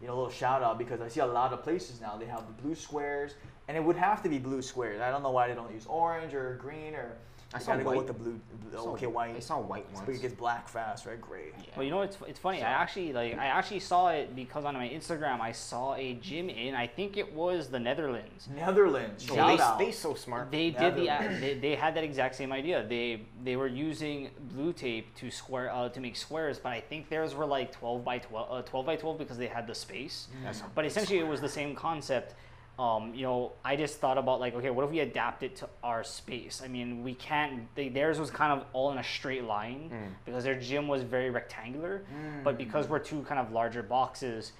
Speaker 3: you know, a little shout out because I see a lot of places now they have the blue squares, and it would have to be blue squares. I don't know why they don't use orange or green or.
Speaker 2: I
Speaker 3: They
Speaker 2: saw
Speaker 3: gotta go
Speaker 2: white.
Speaker 3: with the blue.
Speaker 2: I
Speaker 3: Okay, white.
Speaker 2: I saw white
Speaker 3: So
Speaker 2: But
Speaker 3: it gets black fast, right? Gray.
Speaker 2: Yeah.
Speaker 1: Well, you know it's it's funny. I actually like I actually saw it because on my Instagram I saw a gym in I think it was the Netherlands.
Speaker 3: Netherlands. Shout
Speaker 2: they,
Speaker 3: out.
Speaker 2: they so smart.
Speaker 1: They did the they, they had that exact same idea. They they were using blue tape to square uh, to make squares, but I think theirs were like 12 by 12 uh, 12 by 12 because they had the space.
Speaker 2: That's a
Speaker 1: But
Speaker 2: big
Speaker 1: essentially, it was the same concept. Um, you know, I just thought about like, okay, what if we adapt it to our space? I mean, we can't. They, theirs was kind of all in a straight line because their gym was very rectangular, but because we're two kind of larger boxes,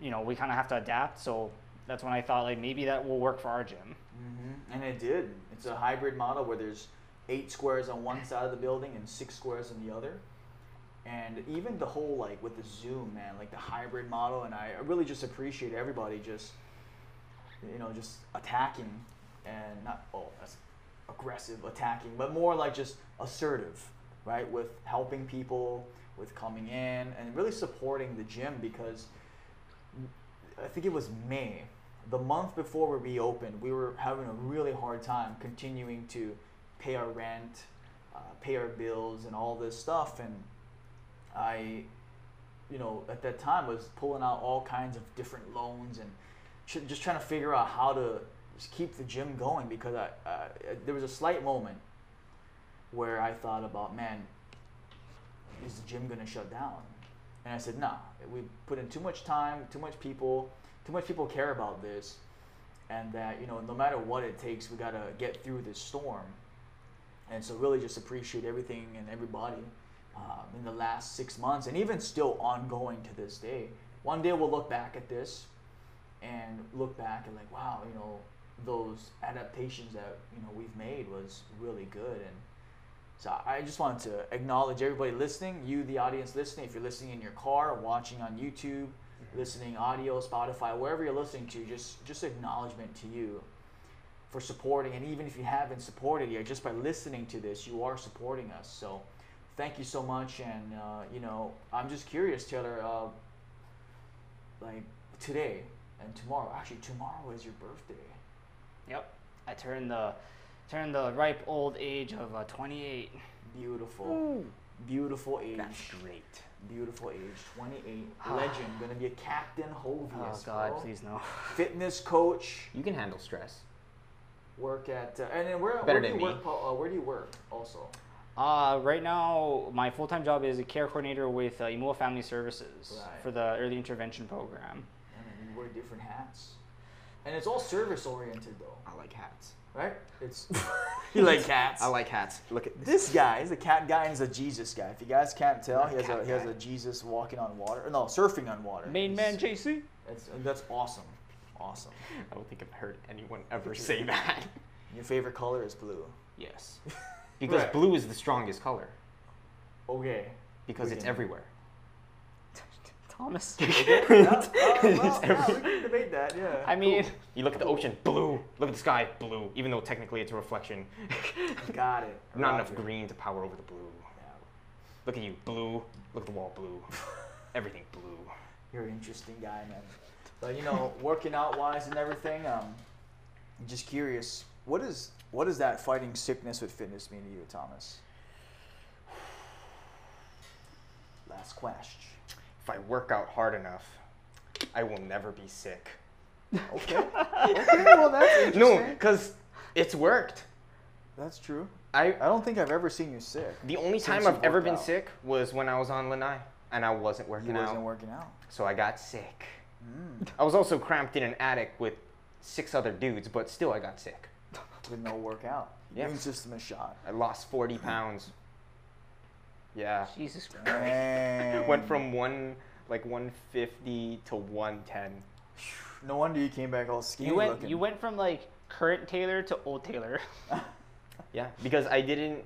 Speaker 1: you know, we kind of have to adapt. So that's when I thought like maybe that will work for our gym.
Speaker 3: hmm And it did. It's a hybrid model where there's eight squares on one side of the building and six squares on the other. And even the whole like with the Zoom, man, like the hybrid model, and I really just appreciate everybody just, you know, just attacking and not oh that's aggressive attacking, but more like just assertive, right? With helping people, with coming in and really supporting the gym because I think it was May, the month before we reopened, we were having a really hard time continuing to pay our rent, uh, pay our bills, and all this stuff. And I, you know, at that time was pulling out all kinds of different loans and just trying to figure out how to keep the gym going because I, uh, there was a slight moment where I thought about, man, is the gym gonna shut down? And I said, nah, we put in too much time, too much people, too much people care about this, and that you know, no matter what it takes, we gotta get through this storm. And so, really, just appreciate everything and everybody um, in the last six months, and even still ongoing to this day. One day we'll look back at this and look back and like, wow, you know, those adaptations that you know we've made was really good and so I just wanted to acknowledge everybody listening, you, the audience listening. If you're listening in your car, watching on YouTube, listening audio, Spotify, wherever you're listening to, just just acknowledgement to you for supporting. And even if you haven't supported yet, just by listening to this, you are supporting us. So thank you so much. And uh, you know, I'm just curious, Taylor. Uh, like today and tomorrow. Actually, tomorrow is your birthday.
Speaker 1: Yep, I turned the turned the ripe old age of uh, 28.
Speaker 3: Beautiful, beautiful age.
Speaker 2: That's great.
Speaker 3: Beautiful age, 28, legend, gonna be a captain
Speaker 1: Oh
Speaker 3: Hovious,
Speaker 1: God,
Speaker 3: bro.
Speaker 1: please no.
Speaker 3: Fitness coach,
Speaker 2: You can handle stress.
Speaker 3: work at, uh, and then where,
Speaker 2: Better
Speaker 3: where do
Speaker 2: than
Speaker 3: you
Speaker 2: me.
Speaker 3: work? Uh, where do you work? Also,
Speaker 1: Uh, right now, my full time job is a care coordinator with uh, Imua Family Services
Speaker 3: Right.
Speaker 1: for the early intervention program.
Speaker 3: And then you wear different hats, and it's all service oriented though,
Speaker 2: I like hats.
Speaker 3: right? It's you like cats.
Speaker 2: I like hats. Look at
Speaker 3: this guy. He's a cat guy and he's a Jesus guy. If you guys can't tell, he has a
Speaker 2: cat
Speaker 3: he has a Jesus walking on water. No, surfing on water.
Speaker 1: Main
Speaker 3: He's-
Speaker 1: man JC.
Speaker 3: That's that's awesome, awesome.
Speaker 2: I don't think I've heard anyone ever say that.
Speaker 3: Your favorite color is blue.
Speaker 2: Yes. Because
Speaker 3: Right.
Speaker 2: blue is the strongest color.
Speaker 3: Okay.
Speaker 2: Because
Speaker 3: We
Speaker 2: it's
Speaker 3: can-
Speaker 2: everywhere.
Speaker 1: Thomas.
Speaker 3: Yeah, well, yeah, we can debate that. Yeah.
Speaker 1: I mean,
Speaker 2: You look at the ocean, blue. Look at the sky, blue. Even though technically it's a reflection.
Speaker 3: got it.
Speaker 2: Not enough
Speaker 3: Roger.
Speaker 2: green to power over the blue.
Speaker 3: Yeah,
Speaker 2: Look at you, blue. Look at the wall, blue. Everything blue.
Speaker 3: you're an interesting guy, man. But you know, working out wise and everything, um, I'm just curious. What is what does that fighting sickness with fitness mean to you, Thomas? Last question.
Speaker 2: If I work out hard enough, I will never be sick.
Speaker 3: Okay. okay. Well, that's.
Speaker 2: No, because it's worked.
Speaker 3: That's true.
Speaker 2: I
Speaker 3: I don't think I've ever seen you sick.
Speaker 2: the only time I've ever been
Speaker 3: out.
Speaker 2: sick was when I was on Lanai and I wasn't
Speaker 3: You
Speaker 2: working
Speaker 3: wasn't
Speaker 2: out.
Speaker 3: working out.
Speaker 2: So I got sick.
Speaker 3: Mm.
Speaker 2: I was also cramped in an attic with six other dudes, but still I got sick.
Speaker 3: With no workout.
Speaker 2: Yeah.
Speaker 3: Immune system is shot.
Speaker 2: I lost 40 pounds. Yeah.
Speaker 1: Jesus Christ.
Speaker 2: Went from one like 150 to 110.
Speaker 3: No wonder you came back all skinny
Speaker 1: You went
Speaker 3: looking.
Speaker 1: you went from like current Taylor to old Taylor.
Speaker 2: Yeah, because I didn't.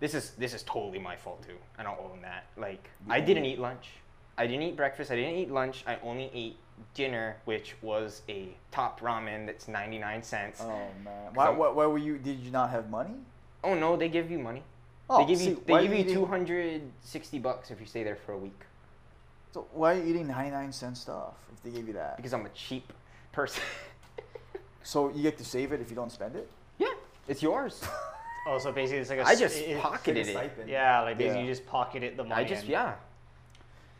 Speaker 2: This is this is totally my fault too. and I don't own that. Like
Speaker 3: You
Speaker 2: I didn't eat lunch. I didn't eat breakfast. I didn't eat lunch. I only ate dinner, which was a top ramen that's 99 cents.
Speaker 3: Oh man. Why, why, why were you? Did you not have money?
Speaker 2: Oh no, they give you money.
Speaker 3: Oh,
Speaker 2: they give
Speaker 3: see,
Speaker 2: you they give you
Speaker 3: eating-
Speaker 2: 260 bucks if you stay there for a week.
Speaker 3: So why are you eating 99 cent stuff if they give you that?
Speaker 2: Because I'm a cheap person.
Speaker 3: So you get to save it if you don't spend it?
Speaker 2: yeah, it's yours.
Speaker 1: Oh, so basically it's like a
Speaker 2: I
Speaker 1: s-
Speaker 2: just
Speaker 1: it- it-
Speaker 2: pocketed
Speaker 3: Like
Speaker 2: it.
Speaker 3: stipend.
Speaker 1: Yeah, like basically
Speaker 3: Yeah.
Speaker 1: you just pocketed the money.
Speaker 2: I just yeah.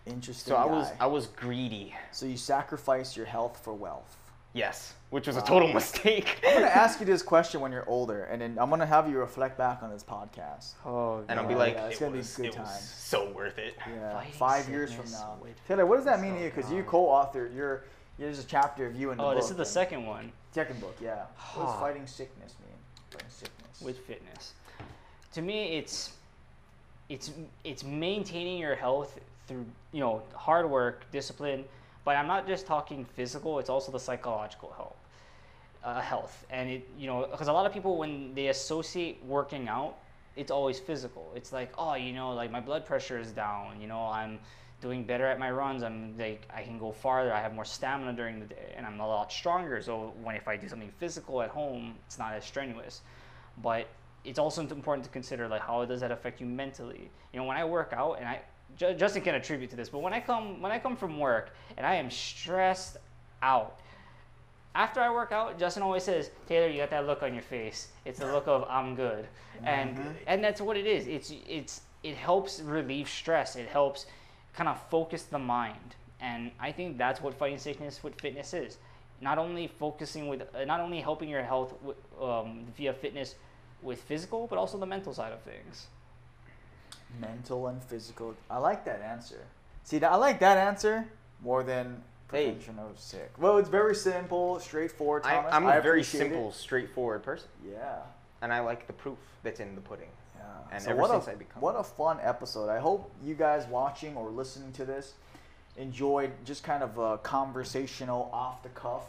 Speaker 3: Interesting.
Speaker 2: So I was. I was greedy.
Speaker 3: So you sacrifice your health for wealth.
Speaker 2: Yes, which was a total mistake.
Speaker 3: I'm gonna ask you this question when you're older, and then I'm gonna have you reflect back on this podcast.
Speaker 1: Oh,
Speaker 2: and I'll be like,
Speaker 3: yeah, it's
Speaker 2: it,
Speaker 3: gonna be
Speaker 2: was,
Speaker 3: good
Speaker 2: it was
Speaker 3: time.
Speaker 2: so worth it.
Speaker 3: Yeah,
Speaker 1: Fighting
Speaker 3: five years from now.
Speaker 1: with-
Speaker 3: Taylor, what does that mean to you? Because you co-authored, you're there's a chapter of you in the
Speaker 1: Oh,
Speaker 3: book.
Speaker 1: this is the
Speaker 3: and-
Speaker 1: second one
Speaker 3: second book. Yeah. What does fighting sickness mean? Fighting sickness.
Speaker 1: with fitness. To me, it's it's it's maintaining your health through you know hard work, discipline. But I'm not just talking physical; it's also the psychological health. Uh, health, and it you know because a lot of people when they associate working out, it's always physical. It's like oh you know like my blood pressure is down. You know I'm doing better at my runs. I'm like I can go farther. I have more stamina during the day, and I'm a lot stronger. So when if I do something physical at home, it's not as strenuous. But it's also important to consider like how does that affect you mentally. You know when I work out, and I Ju- Justin can attribute to this, but when I come when I come from work and I am stressed out. After I work out, Justin always says, "Taylor, you got that look on your face. It's the look of I'm good," and
Speaker 3: Mhm.
Speaker 1: and that's what it is. It's it's it helps relieve stress. It helps kind of focus the mind, and I think that's what fighting sickness with fitness is. Not only focusing with, uh, not only helping your health with, um, via fitness with physical, but also the mental side of things.
Speaker 3: Mental and physical. I like that answer. See, I like that answer more than
Speaker 2: Hey.
Speaker 3: prevention of sick. Well, it's very simple, straightforward.
Speaker 2: I,
Speaker 3: Thomas.
Speaker 2: I'm
Speaker 3: I
Speaker 2: a very
Speaker 3: appreciate it.
Speaker 2: simple, straightforward person,
Speaker 3: Yeah.
Speaker 2: and I like the proof that's in the pudding.
Speaker 3: Yeah.
Speaker 2: And
Speaker 3: so
Speaker 2: ever
Speaker 3: what
Speaker 2: since
Speaker 3: a,
Speaker 2: I become-
Speaker 3: what a fun episode. I hope you guys watching or listening to this enjoyed just kind of a conversational, off the cuff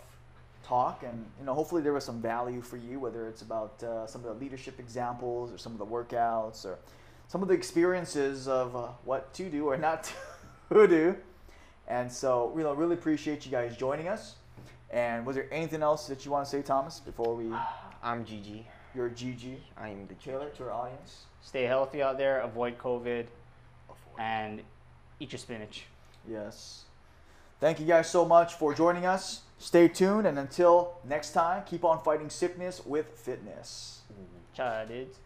Speaker 3: talk, and you know, hopefully there was some value for you, whether it's about uh, some of the leadership examples or some of the workouts or some of the experiences of uh, what to do or not to do. And so, you know, really appreciate you guys joining us. And was there anything else that you want to say, Thomas, before we
Speaker 2: I'm GG.
Speaker 3: your GG
Speaker 2: I am the
Speaker 3: Taylor to our audience?
Speaker 1: Stay healthy out there. Avoid COVID, and eat your spinach.
Speaker 3: Yes. Thank you guys so much for joining us. Stay tuned, and until next time, keep on fighting sickness with fitness.
Speaker 1: Ciao, dudes.